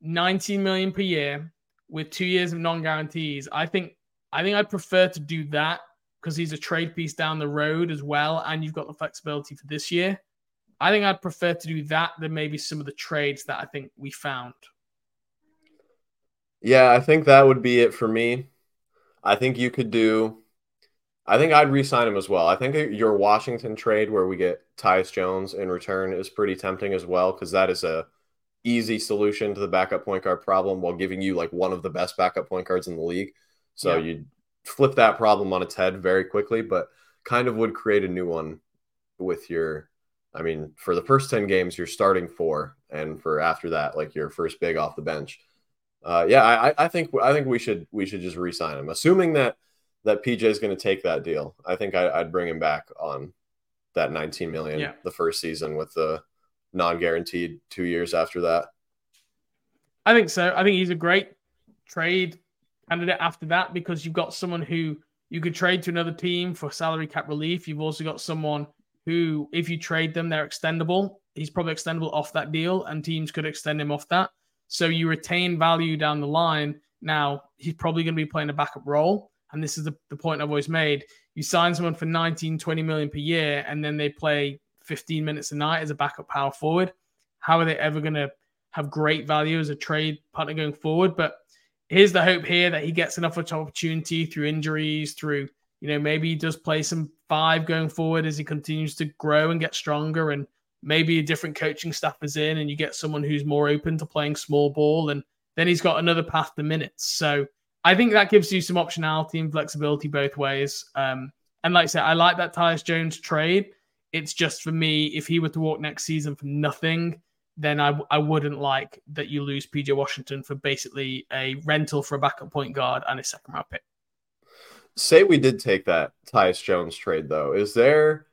19 million per year with two years of non-guarantees, I think I think I'd prefer to do that because he's a trade piece down the road as well, and you've got the flexibility for this year. I think I'd prefer to do that than maybe some of the trades that I think we found. Yeah, I think that would be it for me. I think you could do I think I'd re-sign him as well. I think your Washington trade where we get Tyus Jones in return is pretty tempting as well because that is a easy solution to the backup point guard problem while giving you like one of the best backup point guards in the league. So yeah. you flip that problem on its head very quickly, but kind of would create a new one with your I mean, for the first 10 games, you're starting four, and for after that, like your first big off the bench. Uh, yeah, I, I think I think we should we should just re-sign him, assuming that that PJ is going to take that deal. I think I, would bring him back on that 19 million yeah. the first season with the non-guaranteed two years after that. I think so. I think he's a great trade candidate after that because you've got someone who you could trade to another team for salary cap relief. You've also got someone who, if you trade them, they're extendable. He's probably extendable off that deal, and teams could extend him off that. So you retain value down the line. Now he's probably going to be playing a backup role. And this is the, the point I've always made. You sign someone for 19, 20 million per year, and then they play 15 minutes a night as a backup power forward. How are they ever going to have great value as a trade partner going forward? But here's the hope here that he gets enough opportunity through injuries, through, you know, maybe he does play some five going forward as he continues to grow and get stronger. And maybe a different coaching staff is in and you get someone who's more open to playing small ball. And then he's got another path to minutes. So I think that gives you some optionality and flexibility both ways. Um, and like I said, I like that Tyus Jones trade. It's just for me, if he were to walk next season for nothing, then I, I wouldn't like that you lose PJ Washington for basically a rental for a backup point guard and a second round pick. Say we did take that Tyus Jones trade though. Is there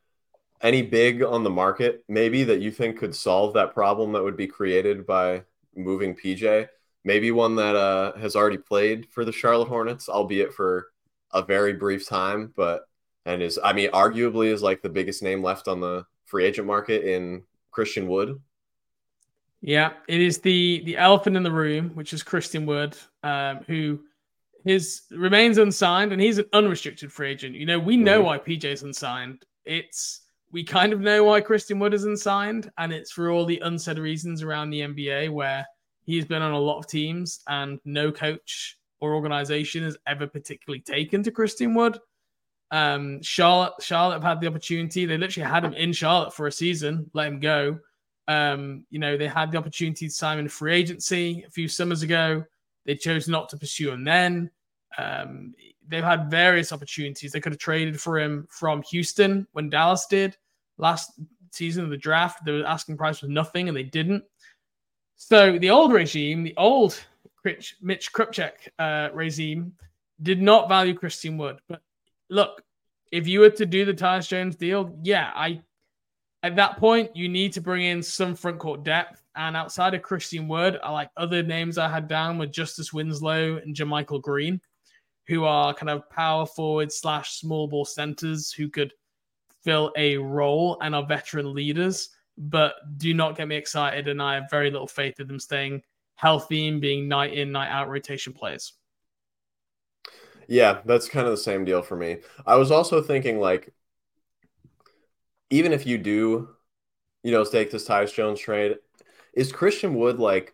any big on the market maybe that you think could solve that problem that would be created by moving PJ? Maybe one that uh, has already played for the Charlotte Hornets, albeit for a very brief time, but and is I mean arguably is like the biggest name left on the free agent market in Christian Wood. Yeah, it is the the elephant in the room, which is Christian Wood, um, who his remains unsigned, and he's an unrestricted free agent. You know, we know mm-hmm. why PJ is unsigned. It's we kind of know why Christian Wood is unsigned, and it's for all the unsaid reasons around the NBA, where he's been on a lot of teams, and no coach or organization has ever particularly taken to Christian Wood. Um, Charlotte, Charlotte have had the opportunity. They literally had him in Charlotte for a season, let him go. Um, you know, they had the opportunity to sign him in free agency a few summers ago. They chose not to pursue him then. Um, they've had various opportunities. They could have traded for him from Houston when Dallas did last season of the draft. The asking price was nothing, and they didn't. So the old regime, the old Mitch, Mitch uh, regime, did not value Christian Wood. But look, if you were to do the Tyus Jones deal, yeah, I at that point, you need to bring in some front court depth. And outside of Christian Wood, I like other names I had down with Justice Winslow and JaMychal Green, who are kind of power forward slash small ball centers who could fill a role and are veteran leaders. But do not get me excited, and I have very little faith in them staying healthy and being night in, night out rotation players. Yeah, that's kind of the same deal for me. I was also thinking like even if you do, you know, take this Tyus Jones trade, is Christian Wood like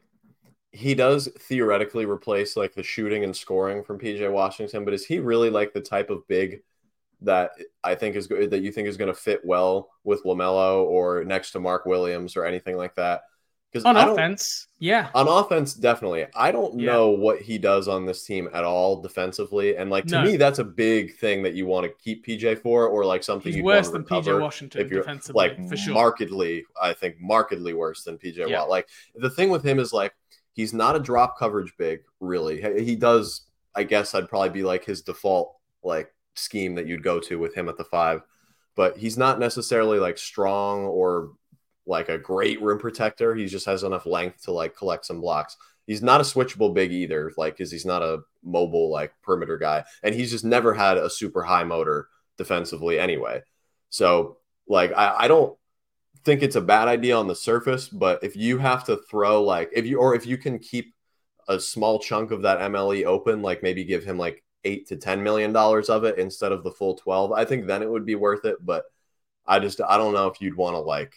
he does theoretically replace like the shooting and scoring from PJ Washington, but is he really like the type of big that I think is good that you think is going to fit well with LaMelo or next to Mark Williams or anything like that? Because on offense, yeah, on offense, definitely. I don't yeah. know what he does on this team at all defensively, and like to no. me, that's a big thing that you want to keep PJ for, or like something He's worse than PJ Washington if you're defensively, like for sure. markedly. I think markedly worse than PJ yeah. Watt. Like the thing with him is like he's not a drop coverage big, really. He does, I guess, I'd probably be like his default like scheme that you'd go to with him at the five, but he's not necessarily like strong or like a great rim protector. He just has enough length to like collect some blocks. He's not a switchable big either, like because he's not a mobile like perimeter guy, and he's just never had a super high motor defensively anyway. So like I, I don't think it's a bad idea on the surface, but if you have to throw like if you or if you can keep a small chunk of that MLE open, like maybe give him like eight to ten million dollars of it instead of the full twelve, I think then it would be worth it. But I just I don't know if you'd want to like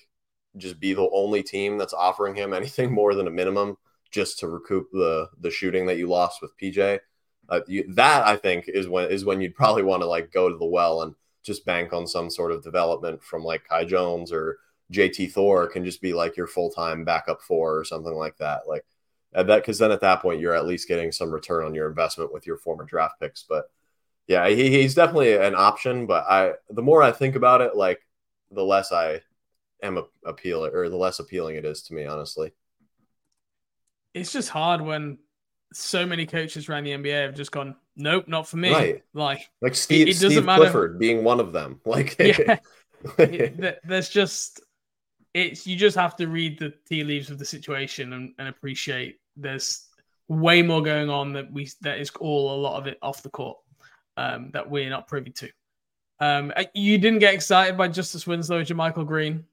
just be the only team that's offering him anything more than a minimum just to recoup the the shooting that you lost with PJ. Uh, you, that I think is when is when you'd probably want to like go to the well and just bank on some sort of development from like Kai Jones or JT Thor can just be like your full time backup four or something like that. Like that because then at that point you're at least getting some return on your investment with your former draft picks. But yeah, he, he's definitely an option. But I the more I think about it, like the less I am a, appealing or the less appealing it is to me, honestly. It's just hard when so many coaches around the NBA have just gone, nope, not for me. Right. Like, like Steve, it, it Steve Clifford being one of them. Like, yeah, it, there's just it's you just have to read the tea leaves of the situation and, and appreciate there's way more going on that we that is all a lot of it off the court um, that we're not privy to. Um, you didn't get excited by Justice Winslow, JaMychal Green.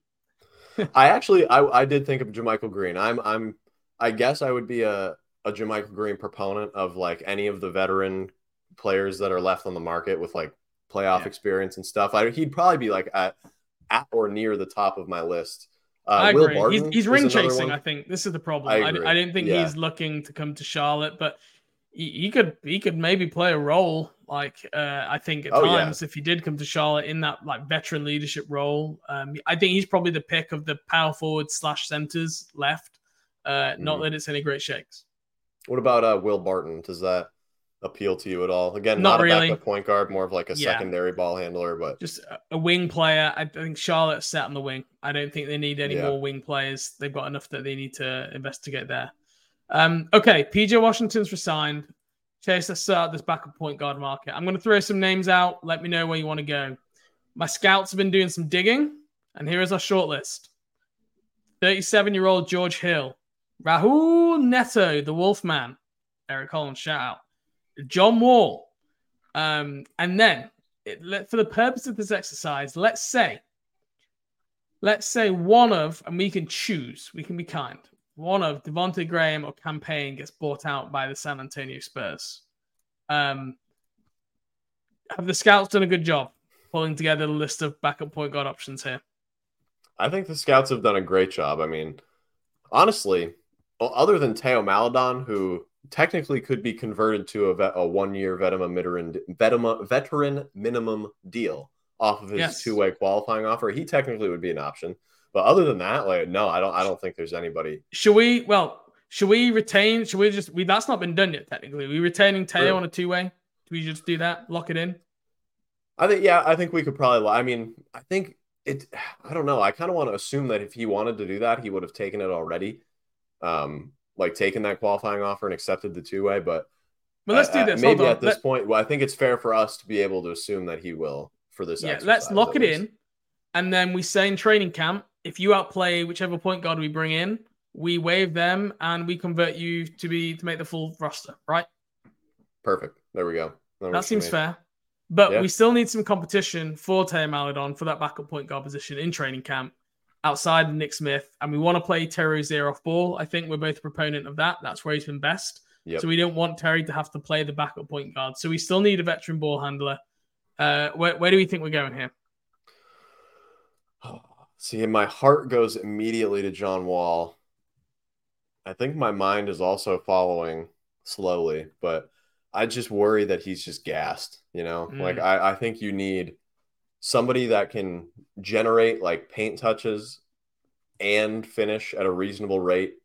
I actually I, I did think of JaMychal Green. I'm I'm I guess I would be a a JaMychal Green proponent of like any of the veteran players that are left on the market with like playoff yeah. experience and stuff. I, he'd probably be like at at or near the top of my list. Uh, I agree. Barton he's, he's ring chasing. I think this is the problem. I, I, I didn't think yeah. he's looking to come to Charlotte, but he, he, could he could maybe play a role. Like uh, I think at oh, times, yeah. if he did come to Charlotte in that like veteran leadership role, um, I think he's probably the pick of the power forward slash centers left. Uh, mm. Not that it's any great shakes. What about uh, Will Barton? Does that appeal to you at all? Again, not, not really. a point guard, more of like a yeah. secondary ball handler, but just a wing player. I think Charlotte sat on the wing. I don't think they need any yeah. more wing players. They've got enough that they need to investigate there. Um, okay, PJ Washington's resigned. Chase, let's start this backup point guard market. I'm going to throw some names out. Let me know where you want to go. My scouts have been doing some digging, and here is our shortlist 37 year old George Hill, Raul Neto, the Wolfman, Eric Collins, shout out. John Wall. Um, and then, it, for the purpose of this exercise, let's say, let's say one of, and we can choose, we can be kind. One of Devonte Graham or Cam Payne gets bought out by the San Antonio Spurs. Um, have the scouts done a good job pulling together a list of backup point guard options here? I think the scouts have done a great job. I mean, honestly, other than Teo Maledon, who technically could be converted to a, vet, a one-year veteran, veteran, veteran minimum deal off of his yes. two-way qualifying offer. He technically would be an option, but other than that, like no, I don't. I don't think there's anybody. Should we? Well, should we retain? Should we just? We that's not been done yet. Technically, Are we retaining Taylor on a two-way. Do we just do that? Lock it in. I think yeah. I think we could probably. I mean, I think it. I don't know. I kind of want to assume that if he wanted to do that, he would have taken it already. Um, like taken that qualifying offer and accepted the two way. But but let's do this. maybe at this Let... point, well, I think it's fair for us to be able to assume that he will for this. Yeah, let's lock it least. in, and then we say in training camp, if you outplay whichever point guard we bring in, we waive them and we convert you to be to make the full roster. Right? Perfect. There we go. That, that seems fair. But yeah. we still need some competition for Theo Maledon for that backup point guard position in training camp outside of Nick Smith, and we want to play Terry Rozier off ball. I think we're both a proponent of that. That's where he's been best. Yep. So we don't want Terry to have to play the backup point guard. So we still need a veteran ball handler. Uh, where, where do we think we're going here? See, my heart goes immediately to John Wall. I think my mind is also following slowly, but I just worry that he's just gassed. You know, mm. like I, I think you need somebody that can generate like paint touches and finish at a reasonable rate,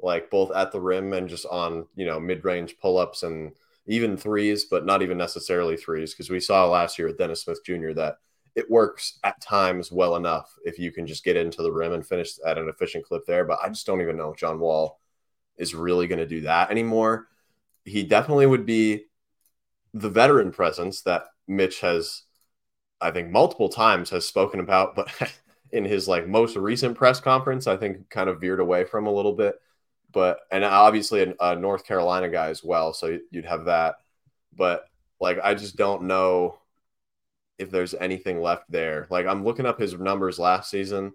like both at the rim and just on, you know, mid range pull ups and even threes, but not even necessarily threes. Because we saw last year with Dennis Smith Jr. that it works at times well enough if you can just get into the rim and finish at an efficient clip there. But I just don't even know if John Wall is really going to do that anymore. He definitely would be the veteran presence that Mitch has I think multiple times has spoken about, but in his like most recent press conference, I think kind of veered away from a little bit. But and obviously a, North Carolina guy as well, so you'd have that. But like I just don't know if there's anything left there. Like I'm looking up his numbers last season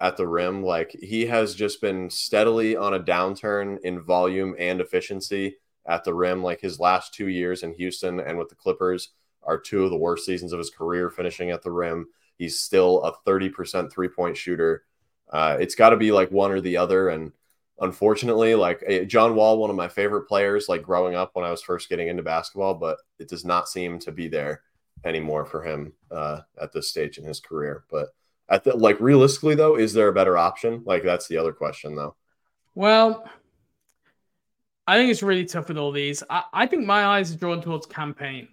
at the rim. Like he has just been steadily on a downturn in volume and efficiency at the rim. Like his last two years in Houston and with the Clippers, are two of the worst seasons of his career finishing at the rim. He's still a 30% three point shooter. Uh, it's got to be like one or the other. And unfortunately, like eh, John Wall, one of my favorite players, like growing up when I was first getting into basketball, but it does not seem to be there anymore for him uh, at this stage in his career. But at the, like realistically though, is there a better option? Like that's the other question though. Well, I think it's really tough with all these. I, I think my eyes are drawn towards Cam Payne.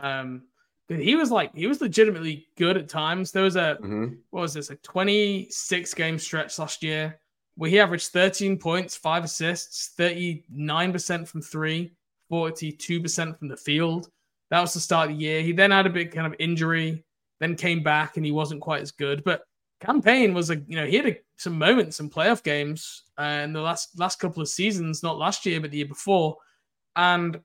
Um, he was like he was legitimately good at times. There was a mm-hmm. what was this a 26 game stretch last year where he averaged 13 points, five assists, 39% from three, 42% from the field. That was the start of the year. He then had a big kind of injury, then came back and he wasn't quite as good. But Cam Payne was a you know he had a, some moments in playoff games uh, in the last last couple of seasons, not last year but the year before, and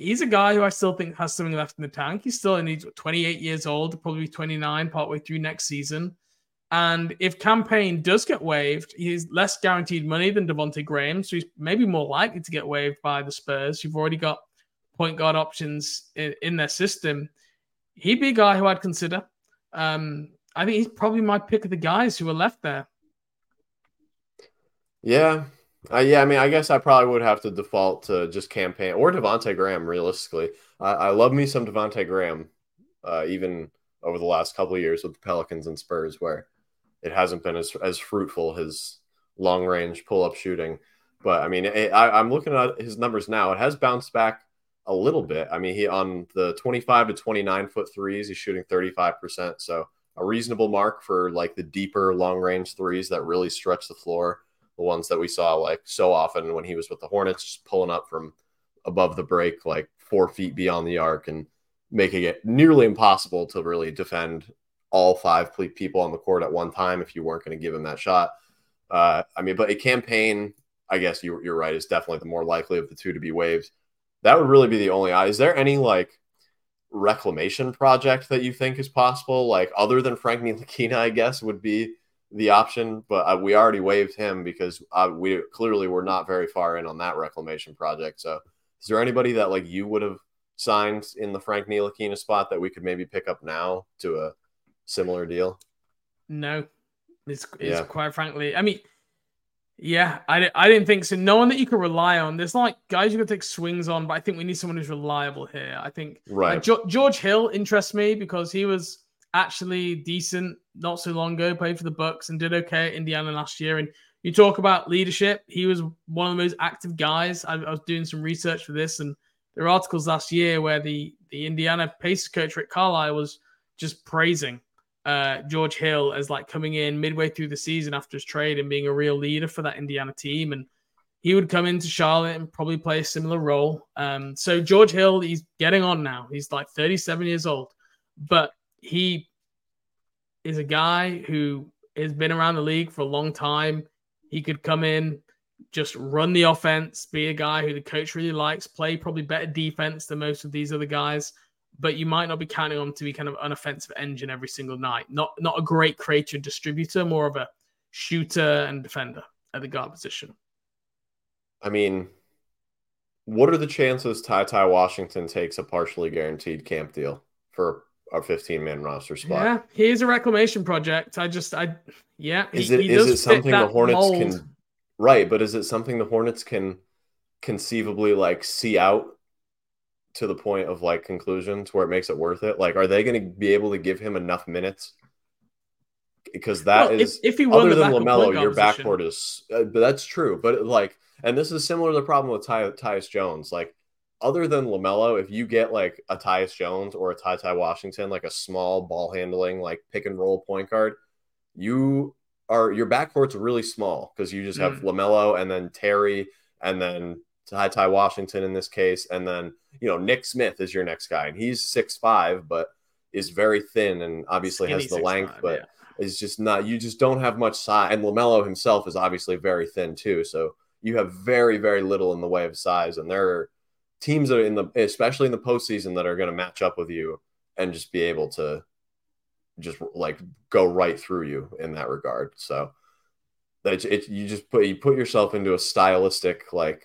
he's a guy who I still think has something left in the tank. He's still only 28 years old, probably 29 partway through next season. And if Cam Payne does get waived, he's less guaranteed money than Devonte Graham, so he's maybe more likely to get waived by the Spurs. You've already got point guard options in, in their system. He'd be a guy who I'd consider. Um, I think he's probably my pick of the guys who are left there. Yeah, uh, yeah. I mean, I guess I probably would have to default to just Cam Payne or Devonte Graham. Realistically, I, I love me some Devonte Graham, uh, even over the last couple of years with the Pelicans and Spurs, where it hasn't been as as fruitful his long range pull up shooting. But I mean, it, I, I'm looking at his numbers now. It has bounced back a little bit. I mean, he on the 25 to 29 foot threes, he's shooting 35 percent. So a reasonable mark for like the deeper long range threes that really stretch the floor. The ones that we saw like so often when he was with the Hornets, just pulling up from above the break, like four feet beyond the arc and making it nearly impossible to really defend all five people on the court at one time if you weren't going to give him that shot. Uh, I mean, but a Cam Payne, I guess you, you're right, is definitely the more likely of the two to be waived. That would really be the only. Is there any like reclamation project that you think is possible? Like other than Frank Ntilikina, I guess would be the option, but uh, we already waived him because uh, we clearly were not very far in on that reclamation project. So, is there anybody that like you would have signed in the Frank Ntilikina spot that we could maybe pick up now to a similar deal? No, it's, it's yeah. quite frankly. I mean, yeah, I, I didn't think so. No one that you could rely on. There's like guys you can take swings on, but I think we need someone who's reliable here. I think right. Like, jo- George Hill interests me because he was actually decent not so long ago, played for the Bucks and did okay at Indiana last year. And you talk about leadership, he was one of the most active guys. I, I was doing some research for this, and there were articles last year where the the Indiana Pacers coach Rick Carlisle was just praising uh, George Hill as like coming in midway through the season after his trade and being a real leader for that Indiana team. And he would come into Charlotte and probably play a similar role. Um, so George Hill, he's getting on now. He's like 37 years old, but he is a guy who has been around the league for a long time. He could come in, just run the offense, be a guy who the coach really likes, play probably better defense than most of these other guys but you might not be counting on him to be kind of an offensive engine every single night. Not not a great creator distributor, more of a shooter and defender at the guard position. I mean, what are the chances Ty Ty Washington takes a partially guaranteed camp deal for a 15 man roster spot? Yeah, he's a reclamation project. I just, I, yeah. Is he, it he is it something the Hornets mold. can, right? But is it something the Hornets can conceivably like see out to the point of like conclusions where it makes it worth it? Like, are they going to be able to give him enough minutes? Because that well, is if, if he other than LaMelo, your backcourt is. Uh, but that's true. But like, and this is similar to the problem with Ty, Tyus Jones. Like, other than LaMelo, if you get like a Tyus Jones or a Ty Ty Washington, like a small ball handling, like pick and roll point guard, you are your backcourt's really small because you just have mm. LaMelo and then Terry and then Ty Ty Washington in this case, and then you know Nick Smith is your next guy, and he's six five, but is very thin and obviously Skinny has the length, five, but yeah. is just not. You just don't have much size, and LaMelo himself is obviously very thin too. So you have very very little in the way of size, and there are teams that are in the especially in the postseason that are going to match up with you and just be able to just like go right through you in that regard. So that it, you just put you put yourself into a stylistic like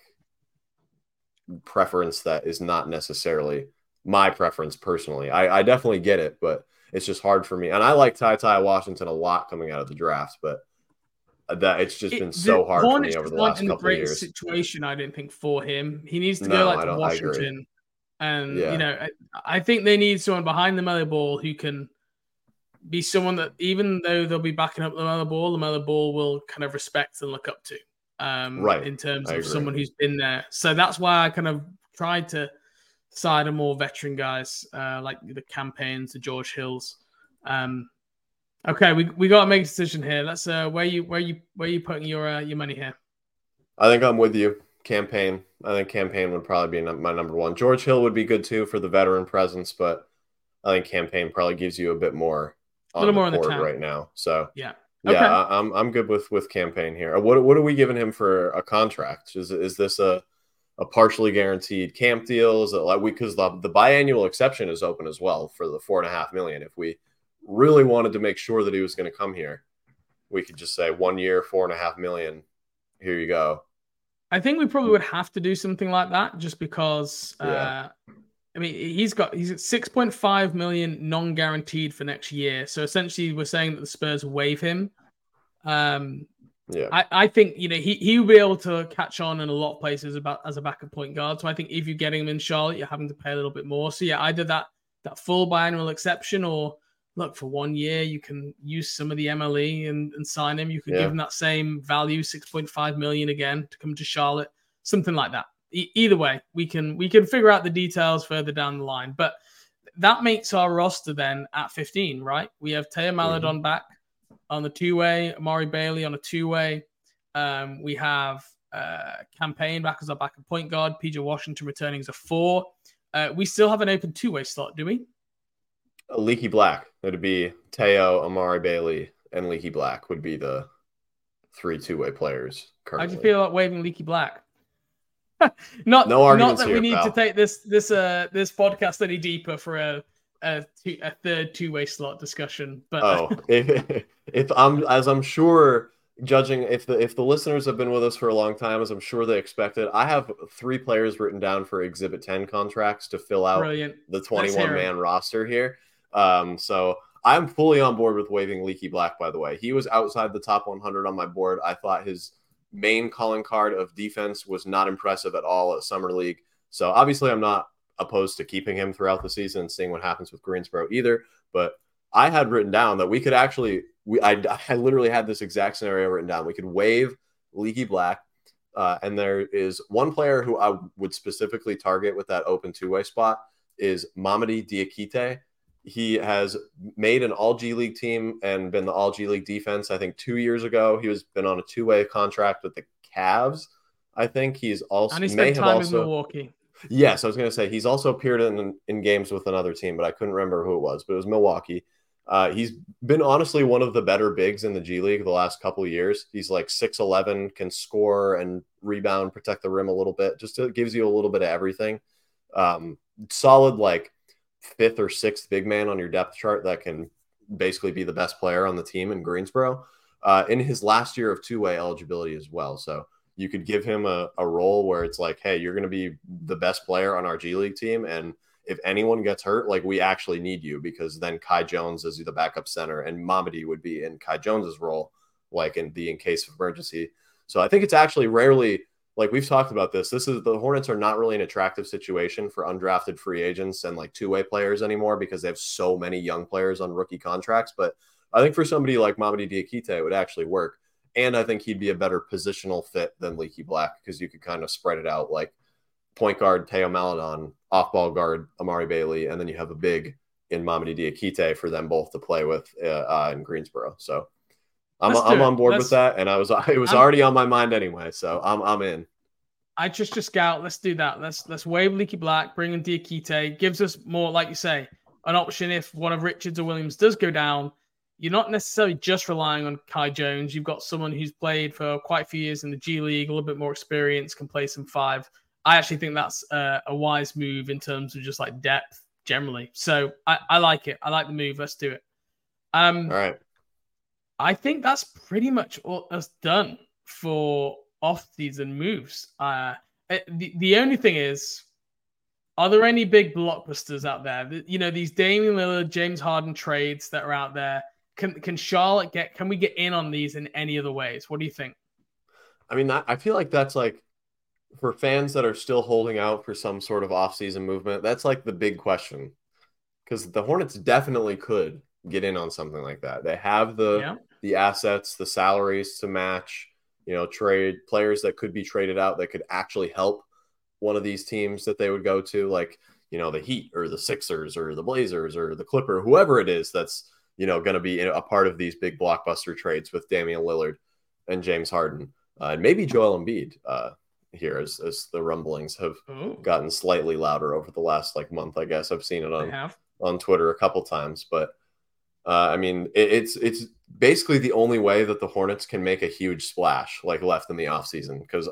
preference that is not necessarily my preference personally. I, I definitely get it, but it's just hard for me. And I like Ty Ty Washington a lot coming out of the draft, but that it's just been so hard for me over the last couple of years. Situation, I didn't think for him. He needs to no, go like to Washington, and yeah. you know, I, I, think they need someone behind LaMelo Ball who can be someone that, even though they'll be backing up LaMelo Ball, LaMelo Ball will kind of respect and look up to um, right. in terms of someone who's been there. So that's why I kind of tried to side a more veteran guys uh, like the Cam Paynes, the George Hills. Um, okay, we, we got to make a decision here. Let's uh, where you where you where you putting your uh, your money here? I think I'm with you. Cam Payne. I think Cam Payne would probably be my number one. George Hill would be good too for the veteran presence, but I think Cam Payne probably gives you a bit more on a little more on the right now. So yeah, yeah, okay. I, am I'm good with with Cam Payne here. What what are we giving him for a contract? Is is this a a partially guaranteed camp deal? Is it like we because the the biannual exception is open as well for the four and a half million. If we really wanted to make sure that he was going to come here, we could just say one year, four and a half million. Here you go. I think we probably would have to do something like that just because Yeah. uh, I mean he's got he's at 6.5 million non-guaranteed for next year. So essentially we're saying that the Spurs waive him. Um Yeah. I, I think you know he he will be able to catch on in a lot of places about as a backup point guard. So I think if you're getting him in Charlotte, you're having to pay a little bit more. So yeah, either that that full biannual exception or look for one year you can use some of the MLE and, and sign him. You could Yeah. give him that same value, six point five million again to come to Charlotte, something like that. E- either way, we can we can figure out the details further down the line, but. That makes our roster then at 15, right? We have Teo Maledon back on the two way, Amari Bailey on a two way. Um, we have uh, Cam Payne back as our backup point guard, PJ Washington returning as a four. Uh, we still have an open two way slot, do we? A Leaky Black. It'd be Teo, Amari Bailey, and Leaky Black would be the three two way players How currently. do you feel about waiving Leaky Black? not, No not that we here, need to take this this uh this podcast any deeper for a a, two, a third two way slot discussion, but Oh, if, if I'm as I'm sure judging if the if the listeners have been with us for a long time, as I'm sure they expected, I have three players written down for Exhibit 10 contracts to fill out brilliant. the 21 man roster here. Um, so I'm fully on board with waiving Leaky Black, by the way. He was outside the top 100 on my board. I thought his main calling card of defense was not impressive at all at Summer League. So obviously, I'm not opposed to keeping him throughout the season and seeing what happens with Greensboro either. But I had written down that we could actually, we I, I literally had this exact scenario written down. We could waive Leaky Black. Uh, and there is one player who I would specifically target with that open two way spot is Mamadi Diakite. He has made an All G League team and been the All G League defense. I think two years ago he was been on a two way contract with the Cavs. I think he's also And he spent time in Milwaukee. Yes, I was going to say he's also appeared in in games with another team, but I couldn't remember who it was. But it was Milwaukee. Uh, he's been honestly one of the better bigs in the G League the last couple of years. He's like six eleven, can score and rebound, protect the rim a little bit. Just gives you a little bit of everything. Um, solid like fifth or sixth big man on your depth chart that can basically be the best player on the team in Greensboro. Uh, in his last year of two way eligibility as well. So you could give him a, a role where it's like, hey, you're going to be the best player on our G League team. And if anyone gets hurt, like we actually need you because then Kai Jones is the backup center and Mamadi would be in Kai Jones's role, like in the in case of emergency. So I think it's actually rarely like we've talked about this. This is the Hornets are not really an attractive situation for undrafted free agents and like two way players anymore because they have so many young players on rookie contracts. But I think for somebody like Mamadi Diakite, it would actually work. And I think he'd be a better positional fit than Leaky Black because you could kind of spread it out like point guard Teo Maledon, off ball guard Amari Bailey, and then you have a big in Mamadi Diakite for them both to play with uh, uh, in Greensboro. So I'm, I'm on board with that, and I was it was I'm- already on my mind anyway, so I'm I'm in. I just just scout. Let's do that. Let's let's waive Leaky Black, bring in Diakite. Gives us more, like you say, an option if one of Richards or Williams does go down. You're not necessarily just relying on Kai Jones. You've got someone who's played for quite a few years in the G League, a little bit more experience, can play some five. I actually think that's a, a wise move in terms of just like depth generally. So I, I like it. I like the move. Let's do it. Um, All right. I think that's pretty much all that's done for off-season moves. Uh, eh, the the only thing is, are there any big blockbusters out there? You know, these Damian Lillard, James Harden trades that are out there. Can can Charlotte get? Can we get in on these in any other ways? What do you think? I mean, that, I feel like that's like for fans that are still holding out for some sort of off-season movement, that's like the big question. Because the Hornets definitely could get in on something like that. They have the Yeah. The assets, the salaries to match, you know, trade players that could be traded out that could actually help one of these teams that they would go to, like, you know, the Heat or the Sixers or the Blazers or the Clipper, whoever it is that's, you know, going to be a part of these big blockbuster trades with Damian Lillard and James Harden uh, and maybe Joel Embiid uh, here as, as the rumblings have Oh, gotten slightly louder over the last like month. I guess I've seen it on on Twitter a couple times, but uh, I mean, it, it's it's basically the only way that the Hornets can make a huge splash like left in the offseason because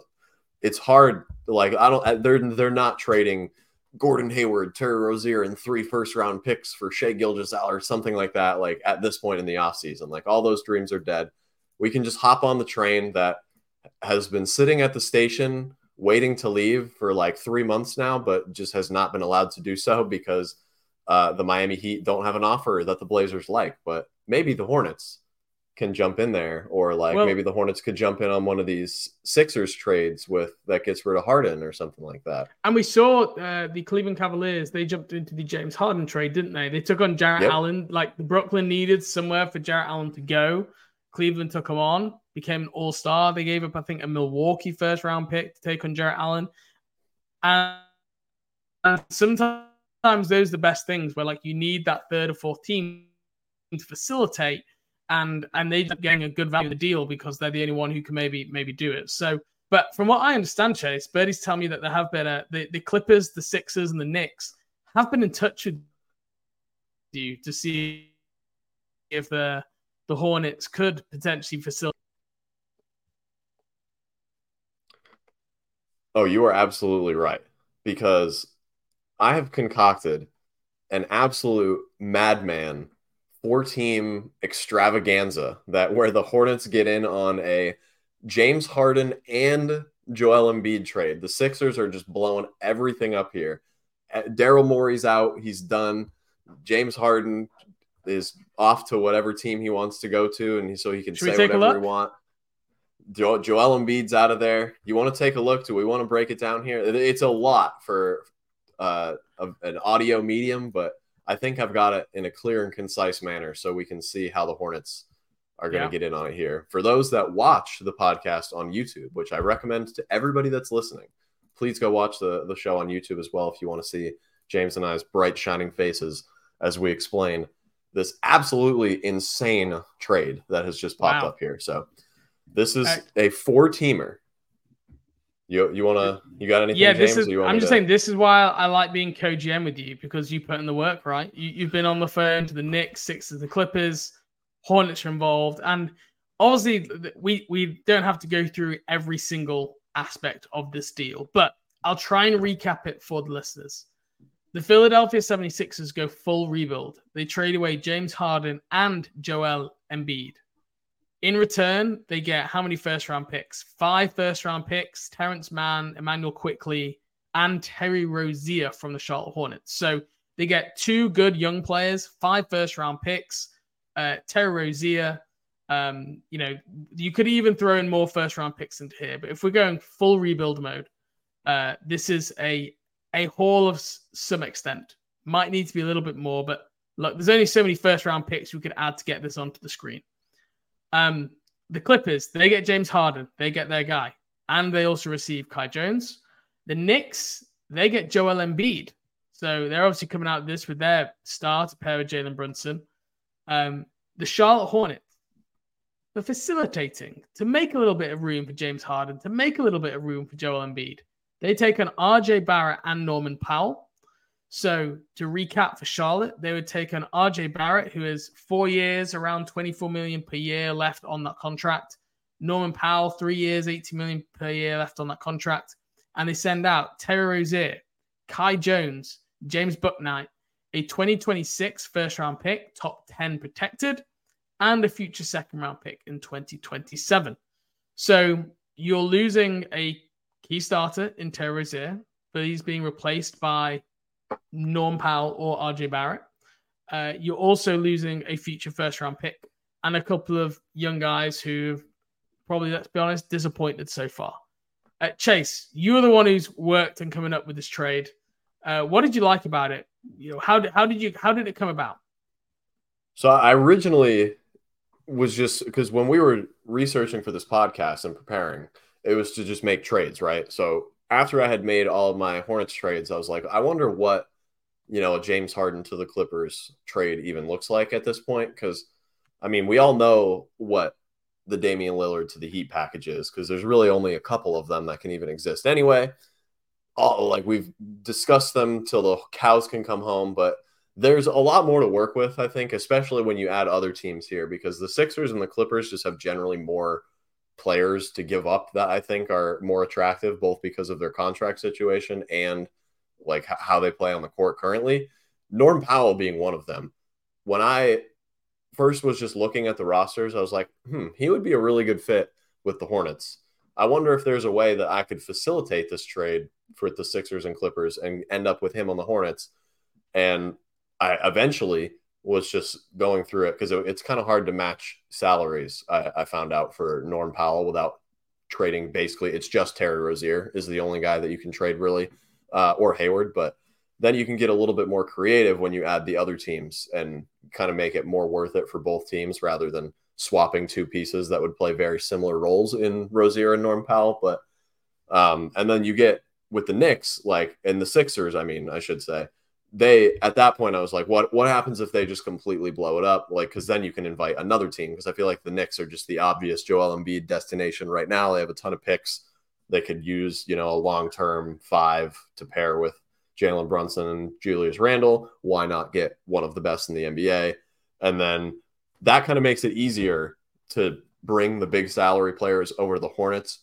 it's hard. Like I don't, they're they're not trading Gordon Hayward, Terry Rozier, and three first round picks for Shai Gilgeous or something like that. Like at this point in the offseason, like all those dreams are dead. we can just hop on the train that has been sitting at the station waiting to leave for like three months now, but just has not been allowed to do so because uh, the Miami Heat don't have an offer that the Blazers like. But maybe the Hornets can jump in there, or like well, maybe the Hornets could jump in on one of these Sixers trades with that gets rid of Harden or something like that. And we saw uh, the Cleveland Cavaliers; they jumped into the James Harden trade, didn't they? They took on Jarrett yep. Allen. Like the Brooklyn needed somewhere for Jarrett Allen to go. Cleveland took him on, became an All Star. They gave up, I think, a Milwaukee first round pick to take on Jarrett Allen. And, and sometimes those are the best things where like you need that third or fourth team to facilitate and and they end up getting a good value the deal because they're the only one who can maybe maybe do it. So, but from what I understand, Chase, Birdie's telling me that there have been a, the the Clippers, the Sixers, and the Knicks have been in touch with you to see if the the Hornets could potentially facilitate. Oh, you are absolutely right because I have concocted an absolute madman four team extravaganza that where the Hornets get in on a James Harden and Joel Embiid trade. The Sixers are just blowing everything up here. Uh, Daryl Morey's out. He's done. James Harden is off to whatever team he wants to go to, and so he can Should say whatever he want. Jo- Joel Embiid's out of there. You want to take a look? Do we want to break it down here? It's a lot for uh, an audio medium, but I think I've got it in a clear and concise manner so we can see how the Hornets are going to yeah. get in on it here. For those that watch the podcast on YouTube, which I recommend to everybody that's listening, please go watch the, the show on YouTube as well if you want to see James and I's bright, shining faces as we explain this absolutely insane trade that has just popped wow. up here. So, this is a four teamer you you wanna you got anything? Yeah, this James, is. I'm just to... saying this is why I like being co-GM with you because you put in the work, right? You, you've been on the phone to the Knicks, Sixers, the Clippers, Hornets are involved, and obviously we we don't have to go through every single aspect of this deal, but I'll try and recap it for the listeners. The Philadelphia 76ers go full rebuild. They trade away James Harden and Joel Embiid. In return, they get how many first round picks? Five first round picks, Terance Mann, Immanuel Quickley, and Terry Rozier from the Charlotte Hornets. So they get two good young players, five first round picks, uh, Terry Rozier. Um, you know, you could even throw in more first round picks into here, but if we're going full rebuild mode, uh, this is a a haul of s- some extent. Might need to be a little bit more, but look, there's only so many first round picks we could add to get this onto the screen. Um, the Clippers, they get James Harden, they get their guy, and they also receive Kai Jones. The Knicks, they get Joel Embiid. So they're obviously coming out of this with their star to pair with Jalen Brunson. Um, the Charlotte Hornets, for facilitating to make a little bit of room for James Harden, to make a little bit of room for Joel Embiid. They take on RJ Barrett and Norman Powell. So to recap for Charlotte, they would take on RJ Barrett, who has four years, around 24 million per year left on that contract. Norman Powell, three years, 80 million per year left on that contract. And they send out Terry Rozier, Kai Jones, James Bouknight, a 2026 first round pick, top 10 protected, and a future second round pick in 2027. So you're losing a key starter in Terry Rozier, but he's being replaced by Norm Powell or RJ Barrett. Uh, you're also losing a future first round pick and a couple of young guys who've probably, let's be honest, disappointed so far. Uh, Chase, you are the one who's worked and coming up with this trade. Uh, what did you like about it? You know, how did how did you how did it come about? So I originally was just because when we were researching for this podcast and preparing, it was to just make trades, right? So after I had made all my Hornets trades, I was like, I wonder what you know a James Harden to the Clippers trade even looks like at this point. Because I mean, we all know what the Damian Lillard to the Heat package is because there's really only a couple of them that can even exist anyway. All like we've discussed them till the cows can come home, but there's a lot more to work with, I think, especially when you add other teams here because the Sixers and the Clippers just have generally more players to give up that I think are more attractive, both because of their contract situation and like how they play on the court currently. Norm Powell being one of them. When I first was just looking at the rosters, I was like, hmm, he would be a really good fit with the Hornets. I wonder if there's a way that I could facilitate this trade for the Sixers and Clippers and end up with him on the Hornets. And I eventually was just going through it because it, it's kind of hard to match salaries. I, I, found out for Norm Powell without trading. Basically, it's just Terry Rozier is the only guy that you can trade really, uh, or Hayward. But then you can get a little bit more creative when you add the other teams and kind of make it more worth it for both teams rather than swapping two pieces that would play very similar roles in Rozier and Norm Powell. But um, and then you get with the Knicks, like in the Sixers, I mean, I should say, they at that point I was like, what what happens if they just completely blow it up? Like, because then you can invite another team. Because I feel like the Knicks are just the obvious Joel Embiid destination right now. They have a ton of picks. They could use, you know, a long term five to pair with Jalen Brunson and Julius Randle. Why not get one of the best in the NBA? And then that kind of makes it easier to bring the big salary players over the Hornets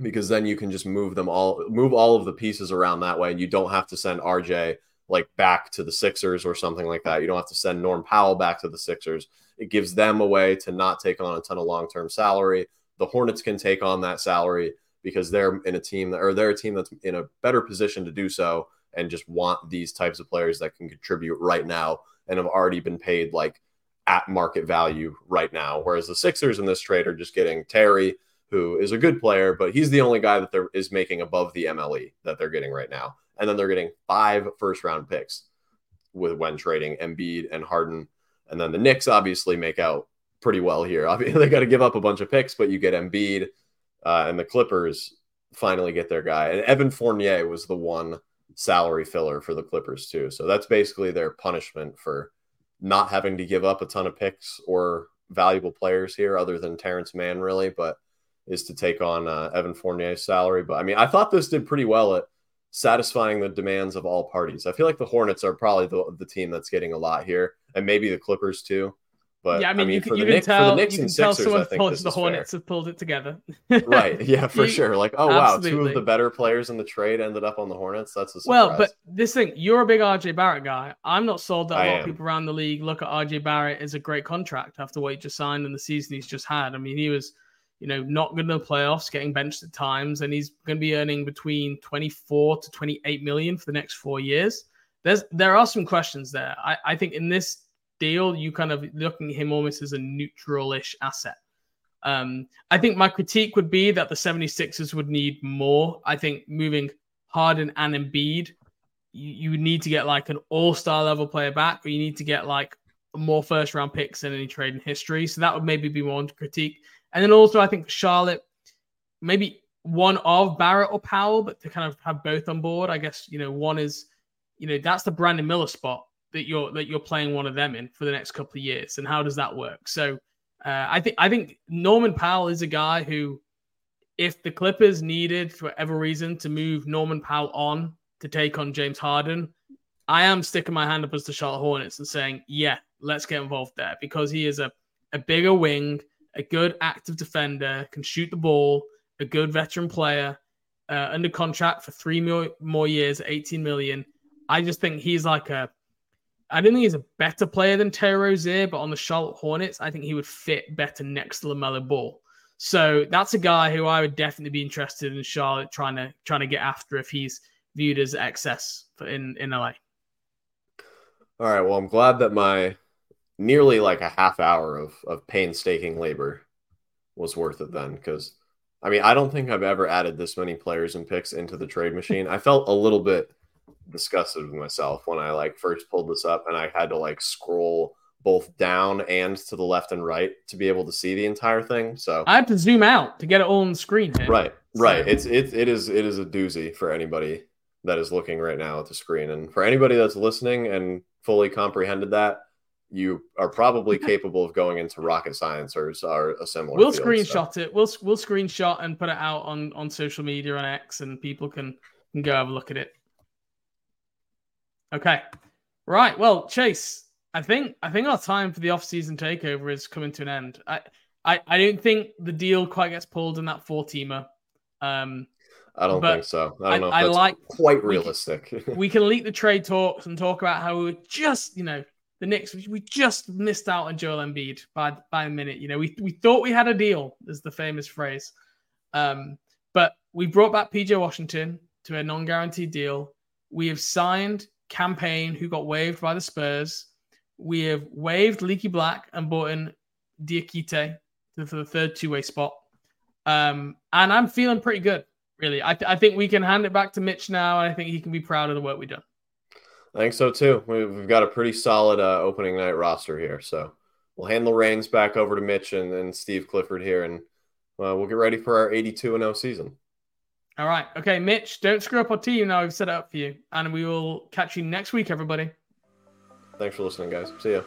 because then you can just move them all, move all of the pieces around that way, and you don't have to send RJ like back to the Sixers or something like that. You don't have to send Norm Powell back to the Sixers. It gives them a way to not take on a ton of long term salary. The Hornets can take on that salary because they're in a team that, or they're a team that's in a better position to do so and just want these types of players that can contribute right now and have already been paid like at market value right now. Whereas the Sixers in this trade are just getting Terry, who is a good player, but he's the only guy that there is making above the MLE that they're getting right now. And then they're getting five first round picks with when trading Embiid and Harden. And then the Knicks obviously make out pretty well here. Obviously, they got to give up a bunch of picks, but you get Embiid uh, and the Clippers finally get their guy. And Evan Fournier was the one salary filler for the Clippers too. So that's basically their punishment for not having to give up a ton of picks or valuable players here, other than Terance Mann, really, but is to take on uh, Evan Fournier's salary. But I mean, I thought this did pretty well at satisfying the demands of all parties. I feel like the Hornets are probably the, the team that's getting a lot here, and maybe the Clippers too. But yeah, I mean, I mean you, can, you can tell, you can tell Sixers, someone the Hornets fair. have pulled it together. right. Yeah, for you, sure. Like, oh absolutely. wow, two of the better players in the trade ended up on the Hornets. That's a surprise. Well, but this thing, you're a big RJ Barrett guy. I'm not sold that a lot of people around the league look at RJ Barrett as a great contract after what he just signed and the season he's just had. I mean, he was, you know, not good in the playoffs, getting benched at times, and he's going to be earning between 24 to 28 million for the next four years. There's there are some questions there. I, I think in this deal, you kind of looking at him almost as a neutral-ish asset. Um, I think my critique would be that the 76ers would need more. I think moving Harden and Embiid, you, you need to get like an all-star level player back, or you need to get like more first round picks than any trade in history. So that would maybe be one critique. And then also I think Charlotte, maybe one of Barrett or Powell, but to kind of have both on board. I guess, you know, one is, you know, that's the Brandon Miller spot that you're that you're playing one of them in for the next couple of years, and how does that work? So uh, I think I think Norman Powell is a guy who, if the Clippers needed for whatever reason to move Norman Powell on to take on James Harden, I am sticking my hand up as the Charlotte Hornets and saying, yeah, let's get involved there because he is a a bigger wing, a good active defender, can shoot the ball, a good veteran player. Uh, under contract for three more, more years, 18 million. I just think he's like a I don't think he's a better player than Terry Rozier, but on the Charlotte Hornets, I think he would fit better next to LaMelo Ball. So that's a guy who I would definitely be interested in Charlotte trying to trying to get after if he's viewed as excess in in LA. All right. Well, I'm glad that my nearly like a half hour of of painstaking labor was worth it then, because I mean I don't think I've ever added this many players and picks into the trade machine. I felt a little bit disgusted with myself when I like first pulled this up and I had to like scroll both down and to the left and right to be able to see the entire thing. So I have to zoom out to get it all on the screen. Here. Right, so. right. It's it it is it is a doozy for anybody that is looking right now at the screen, and for anybody that's listening and fully comprehended that, you are probably capable of going into rocket science or, or a similar. We'll field, screenshot so. it. We'll we'll screenshot and put it out on on social media on X, and people can can go have a look at it. Okay. Right. Well, Chase, I think I think our time for the off-season takeover is coming to an end. I I, I don't think the deal quite gets pulled in that four teamer. Um, I don't think so. I don't know. I, I like quite realistic. We can, we can leak the trade talks and talk about how we were just, you know, the Knicks, we just missed out on Joel Embiid by by a minute. You know, we we thought we had a deal, is the famous phrase. Um, but we brought back PJ Washington to a non-guaranteed deal. We have signed Cam Payne, who got waived by the Spurs. We have waived Leaky Black and brought in Diakite for the third two-way spot. Um, and I'm feeling pretty good, really. I, th- I think we can hand it back to Mitch now, and I think he can be proud of the work we've done. I think so too. We've got a pretty solid uh, opening night roster here, so we'll hand the reins back over to Mitch and, and Steve Clifford here, and uh, we'll get ready for our 82 and 0 season. All right. Okay, Mitch, don't screw up our team now. We've set it up for you, and we will catch you next week, everybody. Thanks for listening, guys. See ya.